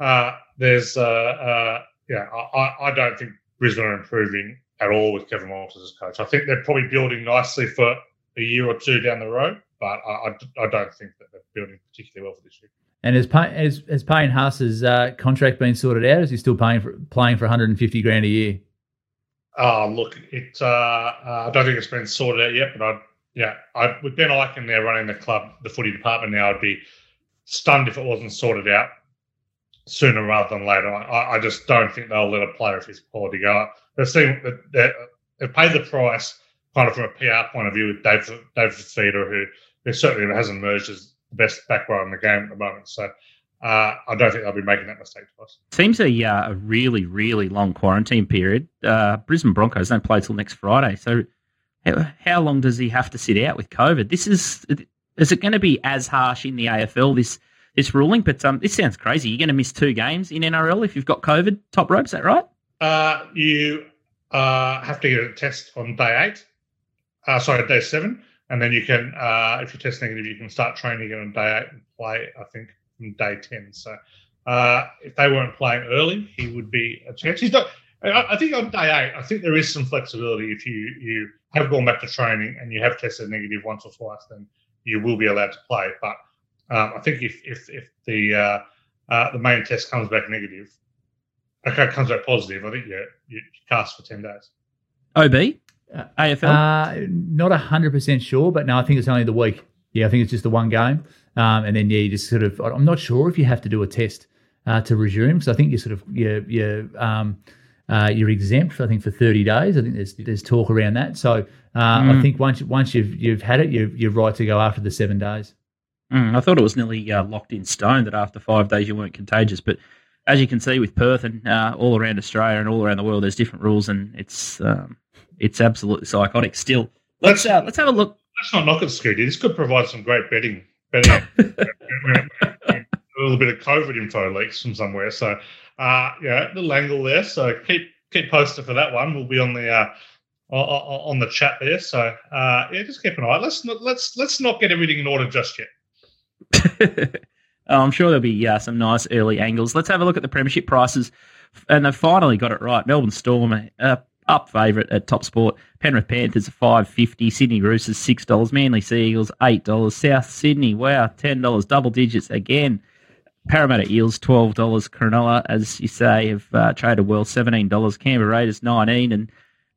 uh, there's uh, uh, yeah, I, I don't think Brisbane are improving at all with Kevin Walters as coach. I think they're probably building nicely for a year or two down the road, but I, I, I don't think that they're building particularly well for this year. And has, Pay, has, has Payne Haas's uh, contract been sorted out? Is he still paying for playing for 150 grand a year? Oh, look, it. Uh, uh, I don't think it's been sorted out yet, but I, yeah, I with Ben Ikin there running the club, the footy department now, I'd be stunned if it wasn't sorted out sooner rather than later. I, I just don't think they'll let a player of his quality go up. They've seen that they've paid the price kind of from a PR point of view with Dave David Fifita, who, who certainly hasn't emerged as the best back row in the game at the moment. So uh, I don't think they'll be making that mistake twice. Seems a, uh, a really, really long quarantine period. Uh, Brisbane Broncos don't play till next Friday. So how, how long does he have to sit out with COVID? This is is it going to be as harsh in the AFL this this ruling? But um, this sounds crazy. You're going to miss two games in NRL if you've got COVID. Top rope, is that right? Uh, you uh, have to get a test on day eight. Uh, sorry, day seven, and then you can, uh, if you test negative, you can start training on day eight and play. I think from day ten. So uh, if they weren't playing early, he would be a chance. He's not. I think on day eight, I think there is some flexibility. If you you have gone back to training and you have tested negative once or twice, then you will be allowed to play. But um, I think if if if the uh, uh, the main test comes back negative, okay, comes back positive, I think you you cast for ten days. OB, uh, AFL, uh, not hundred percent sure, but no, I think it's only the week. Yeah, I think it's just the one game, um, and then yeah, you just sort of. I'm not sure if you have to do a test uh, to resume because I think you sort of you you um, uh, you're exempt. I think for 30 days. I think there's there's talk around that. So uh, mm. I think once once you've you've had it, you're, you're right to go after the seven days. Mm, I thought it was nearly uh, locked in stone that after five days you weren't contagious, but as you can see with Perth and uh, all around Australia and all around the world, there's different rules, and it's um, it's absolutely psychotic. Still, let's let's, uh, let's have a look. Let's not knock it, Scooty. This could provide some great betting, betting [laughs] a little bit of COVID info leaks from somewhere. So, uh, yeah, little angle there. So keep keep posted for that one. We'll be on the uh, on the chat there. So uh, yeah, just keep an eye. Let's not let's let's not get everything in order just yet. [laughs] Oh, I'm sure there'll be uh, some nice early angles. Let's have a look at the premiership prices, and they've finally got it right. Melbourne Storm uh, up favourite at Top Sport. Penrith Panthers five fifty. Sydney Roosters six dollars. Manly Sea Eagles eight dollars. South Sydney wow ten dollars. Double digits again. Parramatta Eels twelve dollars. Cronulla, as you say, have uh, traded well seventeen dollars. Canberra Raiders nineteen and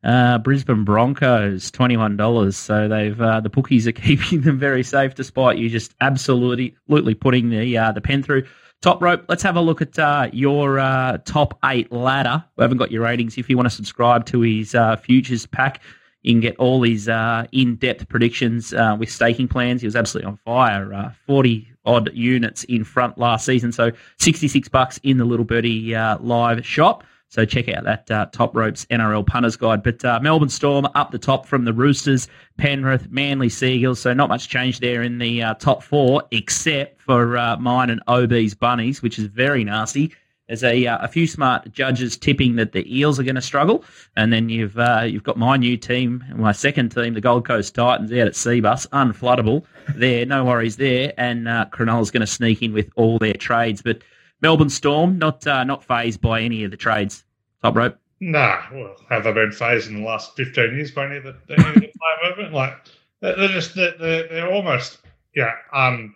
uh, Brisbane Broncos twenty one dollars. So they've uh, the bookies are [laughs] keeping them very safe, despite you just absolutely, absolutely putting the uh, the pen through. Top rope. Let's have a look at uh, your uh, top eight ladder. We haven't got your ratings. If you want to subscribe to his uh, futures pack, you can get all his in depth predictions with staking plans. He was absolutely on fire. Forty odd units in front last season, so sixty six bucks in the Little Birdie live shop. So check out that uh, Top Ropes NRL Punters Guide. But uh, Melbourne Storm up the top from the Roosters, Penrith, Manly Sea Eagles. So not much change there in the uh, top four, except for uh, mine and OB's Bunnies, which is very nasty. There's a, uh, a few smart judges tipping that the Eels are going to struggle, and then you've uh, you've got my new team, my second team, the Gold Coast Titans, out at Cbus, unfloodable. There, no worries there, and uh, Cronulla's going to sneak in with all their trades, but Melbourne Storm not uh, not phased by any of the trades. Top rope. Nah, well, have they been phased in the last fifteen years by any of the, any the player movement? Like they're just they're, they're almost yeah um,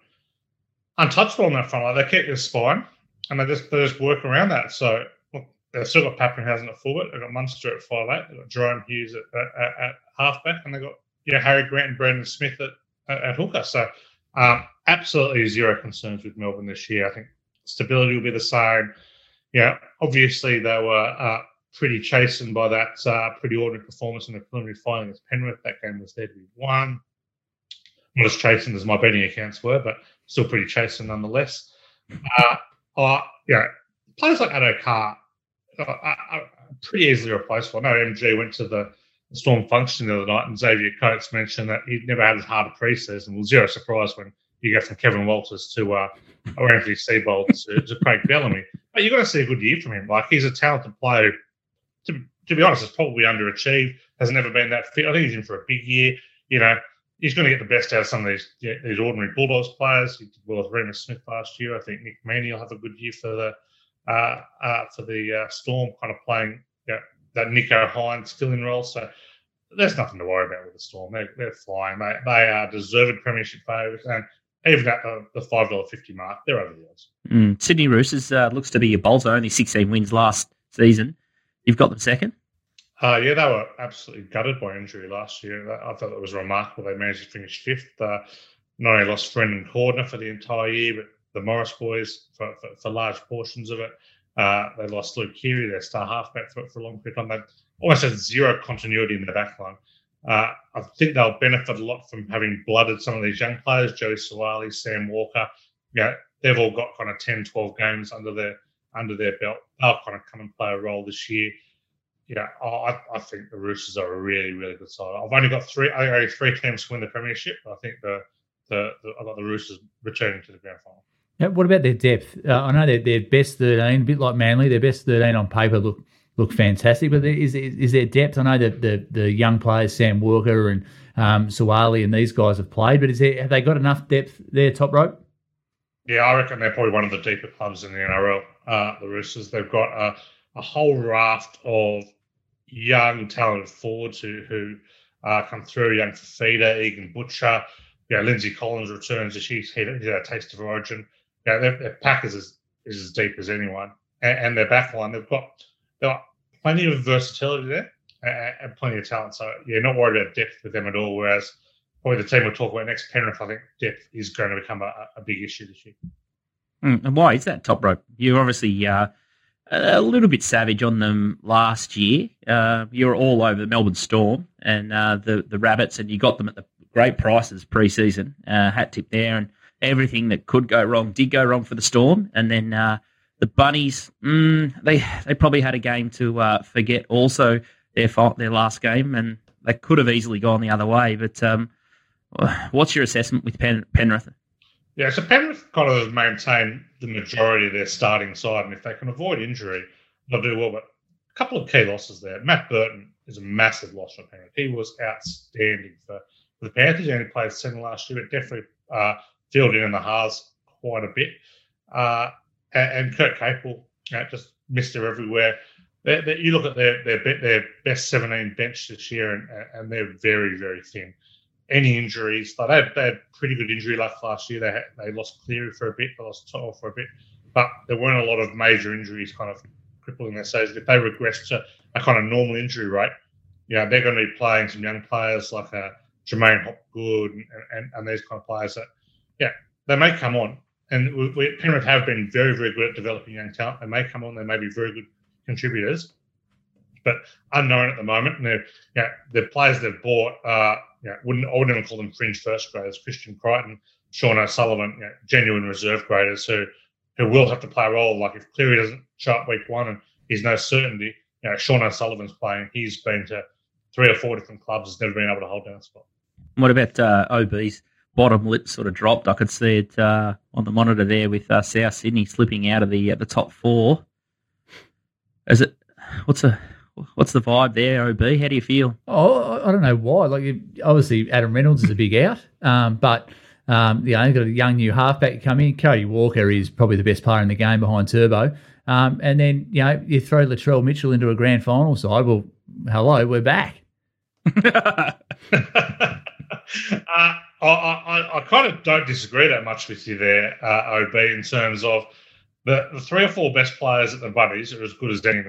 untouchable on that front. Like they keep their spine and they just they just work around that. So look, they've still got Papenhuyzen at fullback. They've got Munster at five eight. They've got Jahrome Hughes at, at, at halfback, and they've got yeah Harry Grant and Brandon Smith at, at, at hooker. So um, absolutely zero concerns with Melbourne this year. I think stability will be the same. Yeah, obviously they were uh, pretty chastened by that uh, pretty ordinary performance in the preliminary final against Penrith. That game was there to be won. Not as chastened as my betting accounts were, but still pretty chastened nonetheless. Uh, uh, yeah, players like Addo Carr are, are pretty easily replaceable. I know MG went to the Storm function the other night, and Xavier Coates mentioned that he'd never had as hard a preseason. Well, zero surprise when you go from Kevin Walters to uh, or Anthony Seibold to, to Craig Bellamy. But you're going to see a good year from him. Like he's a talented player. To, to be honest, it's probably underachieved. Has never been that fit. I think he's in for a big year. You know, he's going to get the best out of some of these these ordinary Bulldogs players. He did well with Reimis Smith last year. I think Nick Meaney will have a good year for the uh, uh, for the uh, Storm, kind of playing you know, that Nicho Hynes still in role. So there's nothing to worry about with the Storm. They're, they're flying. They, they are deserved premiership favourites. And even at the, the $5.50 mark, they're over the odds. Mm. Sydney Roosters uh, looks to be your bolter, only 16 wins last season. You've got them second? Uh, yeah, they were absolutely gutted by injury last year. I thought that was remarkable. They managed to finish fifth. Uh, not only lost Brendan Cordner for the entire year, but the Morris boys for, for, for large portions of it. Uh, they lost Luke Keary, their star halfback, for, for a long period of time. They almost had zero continuity in the backline. Uh, I think they'll benefit a lot from having blooded some of these young players, Joey Suaalii, Sam Walker. Yeah, they've all got kind of 10, 12 games under their under their belt. They'll kind of come and play a role this year yeah, I, I think the Roosters are a really, really good side. I've only got three, I only three teams to win the premiership. But I think the, the, the I've got the Roosters returning to the grand final. What about their depth? Uh, I know they're their best thirteen, a bit like Manly. Their best thirteen on paper look look fantastic, but is is there depth? I know that the the young players, Sam Walker and um, Suaalii and these guys have played, but is there have they got enough depth there, top rope? Yeah, I reckon they're probably one of the deeper clubs in the NRL. Uh, the Roosters, they've got a, a whole raft of young, talented forwards who who uh, come through. Young Fifita, Egan Butcher, know, Lindsay Collins returns she's had a taste of origin. Know, their, their pack is as, is as deep as anyone, and, and their backline they've got they've got plenty of versatility there and, plenty of talent. So yeah, not worried about depth with them at all. Whereas probably the team we'll talk about next, Penrith, I think depth is going to become a, a big issue this year. Mm, and why is that top rope? You're obviously uh, a little bit savage on them last year. Uh, you were all over the Melbourne Storm and uh, the the Rabbits, and you got them at the great prices pre-season. Uh, hat tip there, and everything that could go wrong did go wrong for the Storm. And then uh, the Bunnies, mm, they they probably had a game to uh, forget. Also, their their last game, and they could have easily gone the other way. But um, what's your assessment with Pen- Penrith? Yeah, so Penrith kind of maintain the majority of their starting side, and if they can avoid injury, they'll do well. But a couple of key losses there. Matt Burton is a massive loss for Penrith. He was outstanding for, for the Panthers. He only played second last year, but definitely uh, filled in in the halves quite a bit. Uh, and, and, Kurt you know, just missed her everywhere. They're, they're, you look at their, their their best 17 bench this year, and, and they're very, very thin any injuries. Like they had, they had pretty good injury luck last year. They had, they lost Cleary for a bit, they lost To'o for a bit, but there weren't a lot of major injuries kind of crippling their season. If they regress to a kind of normal injury rate, you know, they're going to be playing some young players like uh, J'maine Hopgood and, and, and these kind of players that, yeah, they may come on. And we, we, Penrith have been very, very good at developing young talent. They may come on, they may be very good contributors, but unknown at the moment. And they're, you know, the players they've bought are you know, wouldn't I wouldn't even call them fringe first graders. Christian Crichton, Sean O'Sullivan, you know, genuine reserve graders who who will have to play a role. Like if Cleary doesn't show up week one and he's no certainty, you know, Sean O'Sullivan's playing. He's been to three or four different clubs, has never been able to hold down a spot. What about uh, OB's bottom lip sort of dropped? I could see it uh, on the monitor there with uh, South Sydney slipping out of the uh, the top four. Is it? What's a What's the vibe there, OB? How do you feel? Oh, I don't know why. Like, obviously, Adam Reynolds is a big out, um, but um, you know, you've got a young new halfback coming. Cody Walker is probably the best player in the game behind Turbo. Um, and then, you know, you throw Latrell Mitchell into a grand final side. Well, hello, we're back. [laughs] uh, I, I, I, kind of don't disagree that much with you there, uh, OB, in terms of the, the three or four best players at the Buddies are as good as any.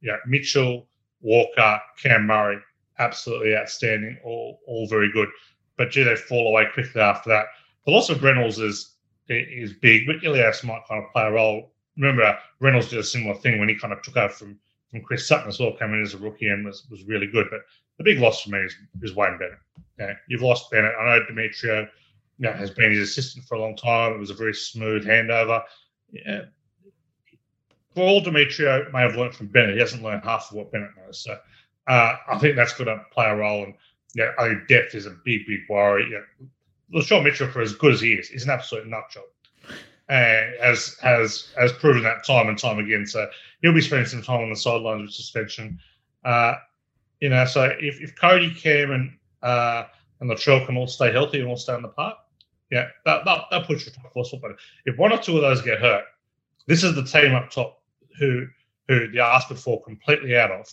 Yeah, Mitchell, Walker, Cam Murray, absolutely outstanding, all all very good. But do they fall away quickly after that. The loss of Reynolds is is big, but Ilias might kind of play a role. Remember, Reynolds did a similar thing when he kind of took over from, from Chris Sutton as well, came in as a rookie and was, was really good. But the big loss for me is, is Wayne Bennett. Yeah, you've lost Bennett. I know Demetriou you know, has been his assistant for a long time. It was a very smooth handover. Yeah, for all Demetriou may have learned from Bennett, he hasn't learned half of what Bennett knows. So uh, I think that's going to play a role. And yeah, I depth is a big, big worry. Yeah. Latrell Mitchell, for as good as he is, is an absolute nut job. And has has has proven that time and time again. So he'll be spending some time on the sidelines with suspension. Uh, you know, so if, if Cody, Cam, and uh, and Latrell can all stay healthy and all stay on the park, yeah, that that, that puts you top four. But if one or two of those get hurt, this is the team up top who who the Asper fall completely out of,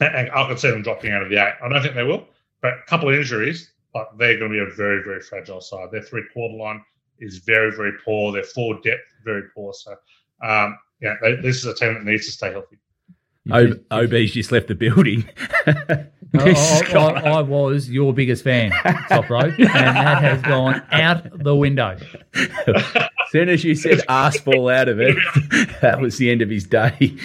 and I could see them dropping out of the eight. I don't think they will, but a couple of injuries, but they're going to be a very very fragile side. Their three quarter line is very very poor. Their forward depth very poor. So um, yeah, they, this is a team that needs to stay healthy. O- OB's just left the building. [laughs] I, I, I, was your biggest fan, Top Rope, and that has gone out the window. as soon as you said ass fall out of it, that was the end of his day.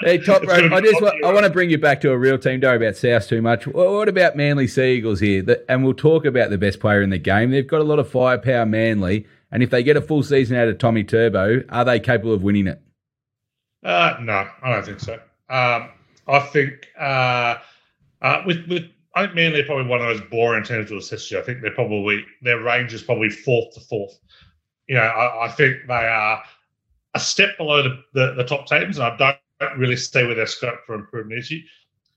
hey, Top Rope, I just want, I want to bring you back to a real team. Don't worry about South too much. What about Manly Seagulls here? And we'll talk about the best player in the game. They've got a lot of firepower, Manly, and if they get a full season out of Tommy Turbo, are they capable of winning it? Uh, no, I don't think so. Um, I think uh, uh, with with I think Manly are probably one of those boring teams to assist you. I think they're probably their range is probably fourth to fourth. You know, I, I think they are a step below the, the, the, top teams, and I don't really see where their scope for improvement is. You,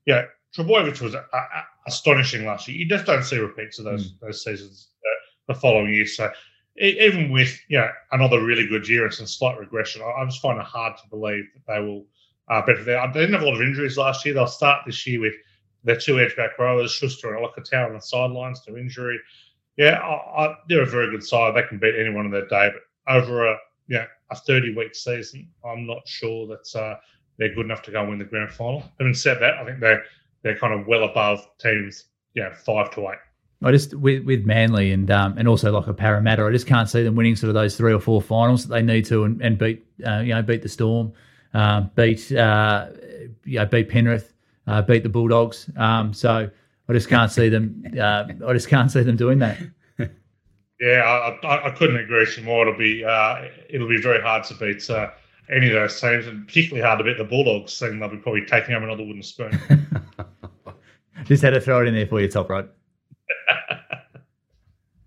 yeah, Trbojevic was a, a, astonishing last year. You just don't see repeats of those mm. those seasons uh, the following year. So even with you know another really good year and some slight regression, I, I just find it hard to believe that they will uh, better there. They didn't have a lot of injuries last year. They'll start this year with their two edge back rowers, Schuster and Olakau'atu on the sidelines to injury. Yeah, I, I, they're a very good side. They can beat anyone on their day, but over a you know, a 30 week season, I'm not sure that uh, they're good enough to go and win the grand final. Having said that, I think they're they're kind of well above teams, yeah, you know, five to eight. I just with with Manly and um, and also like a Parramatta, I just can't see them winning sort of those three or four finals that they need to and, and beat uh, you know beat the Storm, uh, beat uh, you know, beat Penrith, uh, beat the Bulldogs. Um, so I just can't see them. Uh, I just can't see them doing that. Yeah, I, I, couldn't agree with you more. It'll be uh, it'll be very hard to beat any of those teams, and particularly hard to beat the Bulldogs, seeing they'll be probably taking home another wooden spoon. [laughs] just had to throw it in there for you, top right.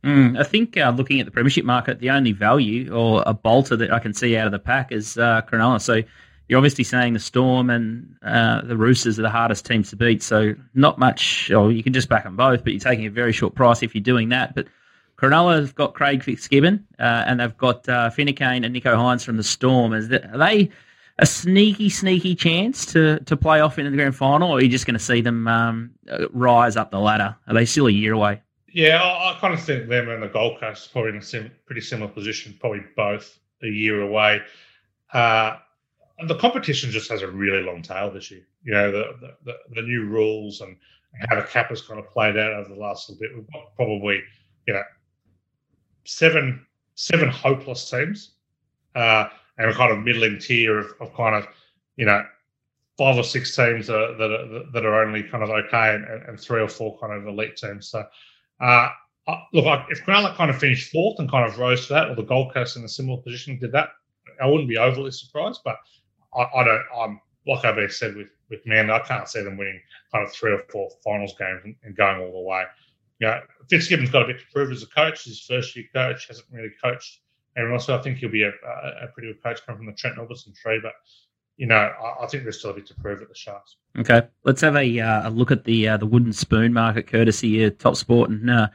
Mm, I think uh, looking at the premiership market, the only value or a bolter that I can see out of the pack is uh, Cronulla. So you're obviously saying the Storm and uh, the Roosters are the hardest teams to beat. So not much, or you can just back them both, but you're taking a very short price if you're doing that. But Cronulla have got Craig Fitzgibbon uh, and they've got uh, and Nicho Hynes from the Storm. Is that, are they a sneaky, sneaky chance to, to play off in the grand final, or are you just going to see them um, rise up the ladder? Are they still a year away? Yeah, I, I, kind of think them and the Gold Coast probably in a sim, pretty similar position, probably both a year away. Uh, the competition just has a really long tail this year. You know, the, the, the new rules and how the cap has kind of played out over the last little bit. We've got probably, you know, seven seven hopeless teams uh, and kind of middling tier of, of kind of, you know, five or six teams that are, that are, that are only kind of okay and, and, three or four kind of elite teams. So uh, look, if Cronulla kind of finished fourth and kind of rose to that, or the Gold Coast in a similar position did that, I wouldn't be overly surprised. But I, I don't. I'm like I've said with with Man, I can't see them winning kind of three or four finals games and, and going all the way. Know, Fitzgibbon's got a bit to prove as a coach. His first year coach hasn't really coached else. So I think he'll be a, a, pretty good coach coming from the Trent Albertson tree. But you know, I, I, think there's still a bit to prove at the Sharks. Okay, let's have a, uh, a look at the uh, the wooden spoon market, courtesy of Top Sport and uh,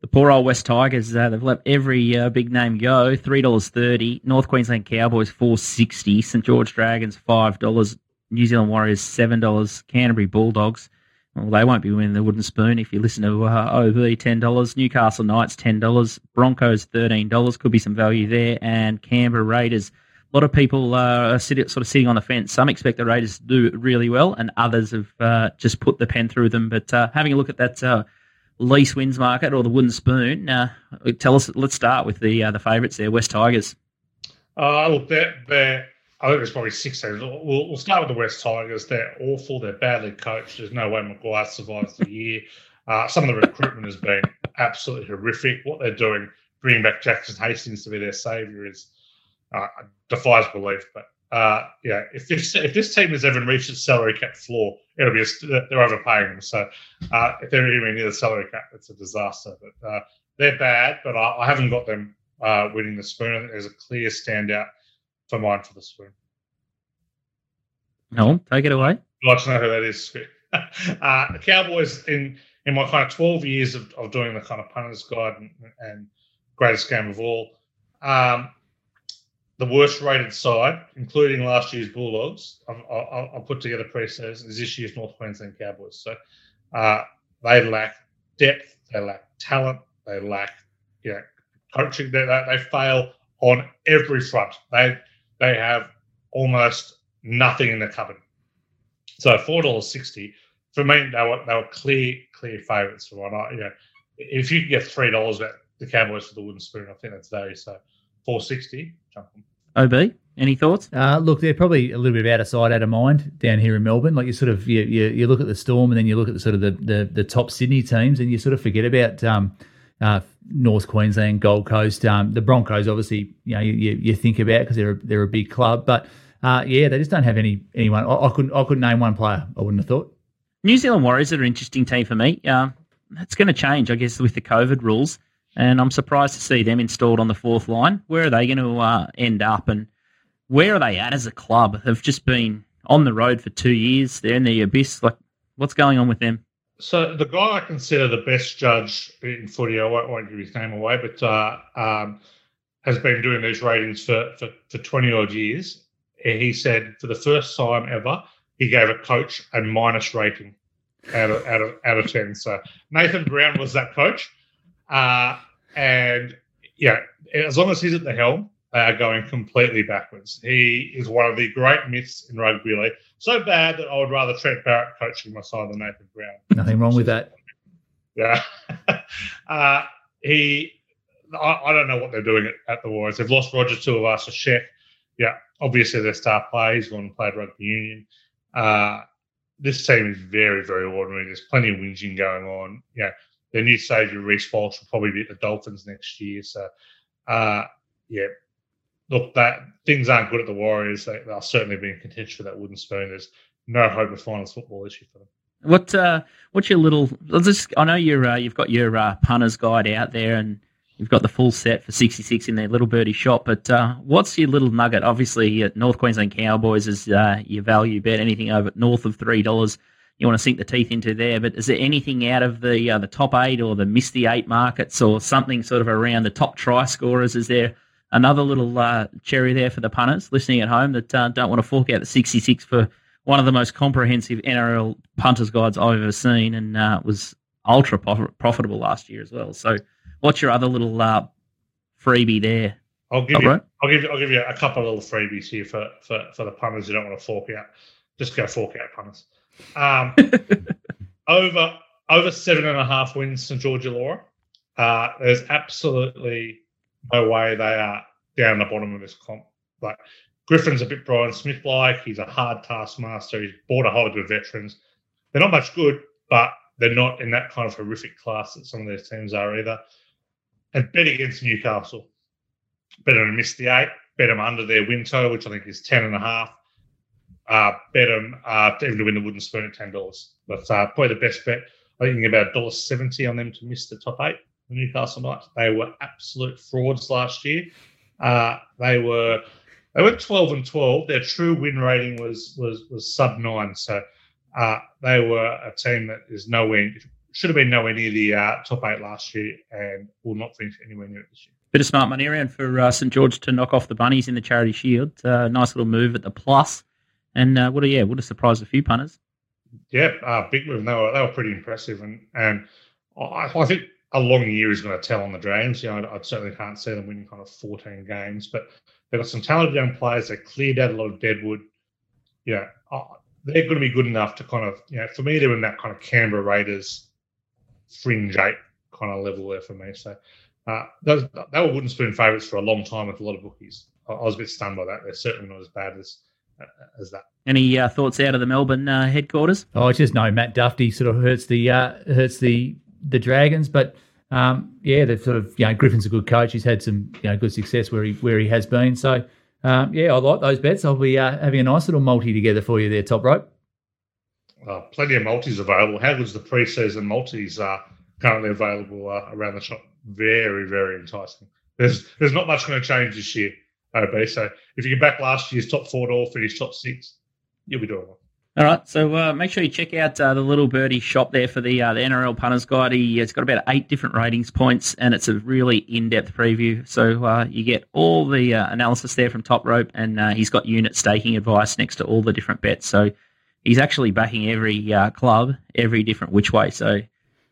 the poor old West Tigers. Uh, they've let every uh, big name go. Three dollars thirty. North Queensland Cowboys four sixty. St George Dragons five dollars. New Zealand Warriors seven dollars. Canterbury Bulldogs. Well, they won't be winning the wooden spoon if you listen to uh, OB ten dollars. Newcastle Knights ten dollars. Broncos thirteen dollars. Could be some value there. And Canberra Raiders a lot of people uh, are sort of sitting on the fence. Some expect the Raiders to do really well, and others have uh, just put the pen through them. But uh, having a look at that uh, lease wins market or the wooden spoon, uh, tell us. Let's start with the the favourites there, West Tigers. Look, they're, they're, I think there's probably six teams. We'll, we'll, start with the West Tigers. They're awful. They're badly coached. There's no way Maguire survives the year. some of the recruitment has been absolutely horrific. What they're doing, bringing back Jackson Hastings to be their saviour, is uh, defies belief. But uh, yeah, if this if this team has ever reached its salary cap floor, it'll be a, they're overpaying them. So uh, if they're even near the salary cap, it's a disaster. But uh, they're bad. But I, I haven't got them uh, winning the spoon. There's a clear standout for mine for the spoon. No, take it away. I'd like to know who that is. [laughs] uh, the Cowboys in in my kind of 12 years of, of doing the kind of punters guide and, and greatest game of all. Um, the worst rated side, including last year's Bulldogs, I'll, I'll put together pre-season is this year's North Queensland Cowboys. So uh, they lack depth, they lack talent, they lack you know coaching. They, they, they fail on every front. They they have almost nothing in the cupboard. So four dollars sixty for me, they were they were clear clear favourites for one. I, you know, if you could get three dollars at the Cowboys for the wooden spoon, I think that's value. So four sixty, jump on. OB, any thoughts? Uh, look, they're probably a little bit out of sight, out of mind down here in Melbourne. Like you sort of you, you, you look at the Storm and then you look at the sort of the, the, the top Sydney teams and you sort of forget about um, uh, North Queensland, Gold Coast, um, the Broncos. Obviously, you know you, you think about because they're a, they're a big club, but uh, yeah, they just don't have any anyone. I, I couldn't I couldn't name one player. I wouldn't have thought. New Zealand Warriors are an interesting team for me. Uh, it's going to change, I guess, with the COVID rules, and I'm surprised to see them installed on the fourth line. Where are they going to uh, end up, and where are they at as a club? They've just been on the road for two years. They're in the abyss. Like, what's going on with them? So the guy I consider the best judge in footy, I won't, won't give his name away, but uh, um, has been doing these ratings for, for, for 20 odd years. He said for the first time ever, he gave a coach a minus rating out of out of out of ten. So Nathan Brown was that coach, uh, and yeah, as long as he's at the helm, they are going completely backwards. He is one of the great myths in rugby league. So bad that I would rather Trent Barrett coaching my side than Nathan Brown. Nothing wrong with that. Yeah, [laughs] uh, he. I, I, don't know what they're doing at, at the Warriors. They've lost Roger Tuivasa-Sheck. Yeah, obviously their star player. He's gone and played rugby union. Uh, this team is very, very ordinary. There's plenty of whinging going on. Yeah, their new saviour Reece Walsh will probably be at the Dolphins next year. So, uh, yeah, look, that things aren't good at the Warriors. They, will certainly be in contention for that wooden spoon. There's no hope of finals football issue for them. What uh, what's your little? Just, I know you're uh, you've got your uh, punters guide out there, and You've got the full set for 66 in their little birdie shop. But uh, what's your little nugget? Obviously, North Queensland Cowboys is uh, your value bet. Anything over north of three dollars, you want to sink the teeth into there. But is there anything out of the uh, the top eight or the misty eight markets or something sort of around the top try scorers? Is there another little uh, cherry there for the punters listening at home that uh, don't want to fork out the 66 for one of the most comprehensive NRL punters guides I've ever seen, and uh, was ultra profitable last year as well. So What's your other little uh, freebie there? I'll give you. I'll give you. I'll give you a couple of little freebies here for for, for the punters who don't want to fork out. Just go fork out punters. Um, [laughs] over over seven and a half wins St George Illawarra. Uh, there's absolutely no way they are down the bottom of this comp. Like Griffin's a bit Brian Smith like. He's a hard taskmaster. He's bought a whole lot of veterans. They're not much good, but they're not in that kind of horrific class that some of these teams are either and bet against Newcastle. Bet them to miss the eight, bet them under their win total, which I think is 10 and a half. Uh, bet them uh, even to win the wooden spoon at $10. That's uh, probably the best bet. I think about $1.70 on them to miss the top eight, the Newcastle Knights. They were absolute frauds last year. Uh, they were they went 12 and 12. Their true win rating was was was sub nine. So uh, they were a team that is nowhere should have been nowhere near the uh, top eight last year and will not finish anywhere near it this year. Bit of smart money around for uh, St George to knock off the bunnies in the Charity Shield. Uh, nice little move at the plus, and uh, would have yeah would have surprised a few punters. Yeah, uh, big move. They were they were pretty impressive, and and I, I think a long year is going to tell on the Dragons. You know, I, I, certainly can't see them winning kind of 14 games, but they've got some talented young players. They cleared out a lot of deadwood. Yeah, they're going to be good enough to kind of, you know, for me, they're in that kind of Canberra Raiders fringe eight kind of level there for me. So uh, those, they were wooden spoon favourites for a long time with a lot of bookies. I, I was a bit stunned by that. They're certainly not as bad as uh, as that. Any uh, thoughts out of the Melbourne uh, headquarters? Oh, I just know Matt Duffy sort of hurts the uh, hurts the the Dragons, but um, yeah, they've sort of you know Griffin's a good coach. He's had some you know good success where he where he has been. So um, yeah, I like those bets. I'll be uh, having a nice little multi together for you there, top rope. Uh, plenty of multis available. How good's the preseason multis uh, currently available uh, around the shop? Very, very enticing. There's there's not much going to change this year, OB. So if you get back last year's top four to all finish top six, you'll be doing well. All right, so uh, make sure you check out uh, the Little Birdie shop there for the uh, the NRL punters guide. He, it's got about eight different ratings points, and it's a really in depth preview. So uh, you get all the uh, analysis there from Top Rope, and uh, he's got unit staking advice next to all the different bets. So he's actually backing every club, every different which way. So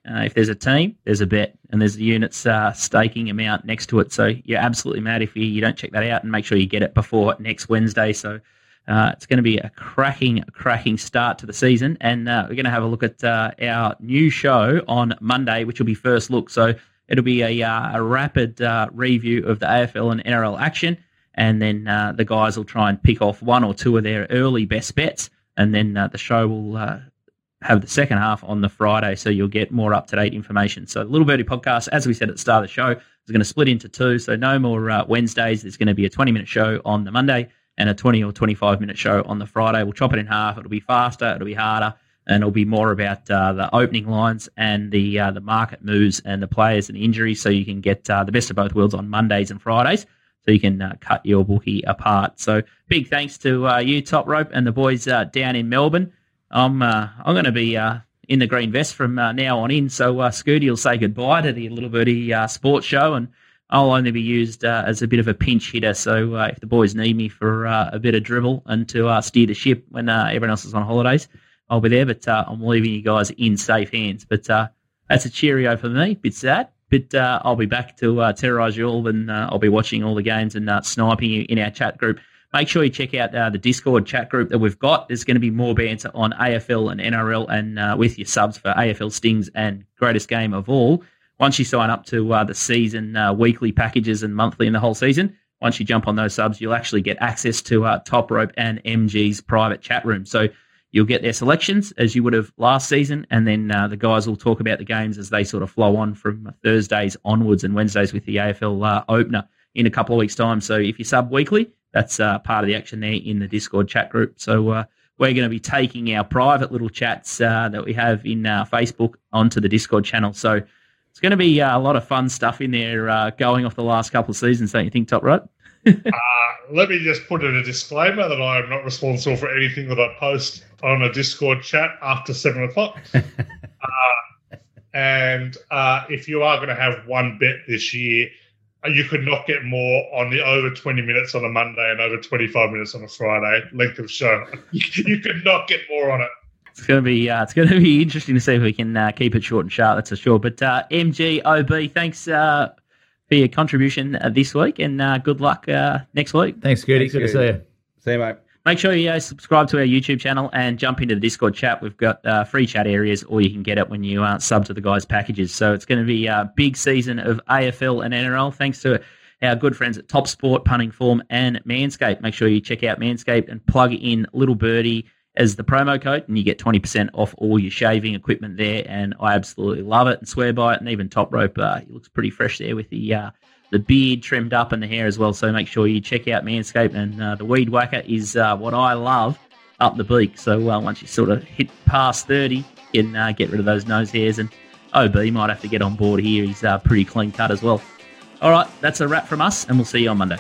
if there's a team, there's a bet, and there's a units staking amount next to it. So you're absolutely mad if you, you don't check that out, and make sure you get it before next Wednesday. So uh, it's going to be a cracking, cracking start to the season, and uh, we're going to have a look at uh, our new show on Monday, which will be first look. So it'll be a, uh, a rapid uh, review of the AFL and NRL action, and then uh, the guys will try and pick off one or two of their early best bets, and then the show will have the second half on the Friday, so you'll get more up to date information. So, the Little Birdie podcast, as we said at the start of the show, is going to split into two. So, no more Wednesdays. There's going to be a 20 minute show on the Monday, and a 20 or 25 minute show on the Friday. We'll chop it in half. It'll be faster, it'll be harder, and it'll be more about uh, the opening lines and the uh, the market moves and the players and injuries, so you can get uh, the best of both worlds on Mondays and Fridays. So you can uh, cut your bookie apart. So big thanks to uh, you, Top Rope, and the boys uh, down in Melbourne. I'm I'm going to be in the green vest from now on in. So Scooty will say goodbye to the Little Birdie Sports Show and I'll only be used uh, as a bit of a pinch hitter. So uh, if the boys need me for uh, a bit of dribble and to uh, steer the ship when uh, everyone else is on holidays, I'll be there. But uh, I'm leaving you guys in safe hands. But that's a cheerio for me. Bit sad, but I'll be back to terrorise you all, and I'll be watching all the games and sniping you in our chat group. Make sure you check out the Discord chat group that we've got. There's going to be more banter on AFL and NRL, and with your subs for AFL Stings and Greatest Game of All once you sign up to uh, the season uh, weekly packages and monthly in the whole season, once you jump on those subs, you'll actually get access to uh, Top Rope and MG's private chat room. So you'll get their selections as you would have last season, and then uh, the guys will talk about the games as they sort of flow on from Thursdays onwards and Wednesdays with the AFL uh, opener in a couple of weeks' time. So if you sub weekly, that's uh, part of the action there in the Discord chat group. So we're going to be taking our private little chats that we have in Facebook onto the Discord channel. So it's going to be uh, a lot of fun stuff in there uh, going off the last couple of seasons, don't you think, Top Rope? [laughs] uh, let me just put in a disclaimer that I am not responsible for anything that I post on a Discord chat after seven o'clock. [laughs] Uh, and uh, if you are going to have one bet this year, uh, you could not get more on the over 20 minutes on a Monday and over 25 minutes on a Friday length of show. [laughs] you could not get more on it. It's going to be uh, it's going [laughs] to be interesting to see if we can uh, keep it short and sharp. That's for sure. But uh, MGOB, thanks uh, for your contribution uh, this week, and uh, good luck next week. Thanks, Goody. Good to see you. See you, mate. Make sure you subscribe to our YouTube channel and jump into the Discord chat. We've got free chat areas, or you can get it when you sub to the guys' packages. So it's going to be a big season of AFL and NRL. Thanks to our good friends at Top Sport, Punting Form, and Manscaped. Make sure you check out Manscaped and plug in Little Birdie as the promo code, and you get 20% off all your shaving equipment there. And I absolutely love it and swear by it. And even Top Rope, uh, he looks pretty fresh there with the uh, the beard trimmed up and the hair as well. So make sure you check out Manscaped. And uh, the Weed Whacker is uh, what I love up the beak. So uh, once you sort of hit past 30, you can uh, get rid of those nose hairs. And OB might have to get on board here. He's pretty clean cut as well. All right, that's a wrap from us, and we'll see you on Monday.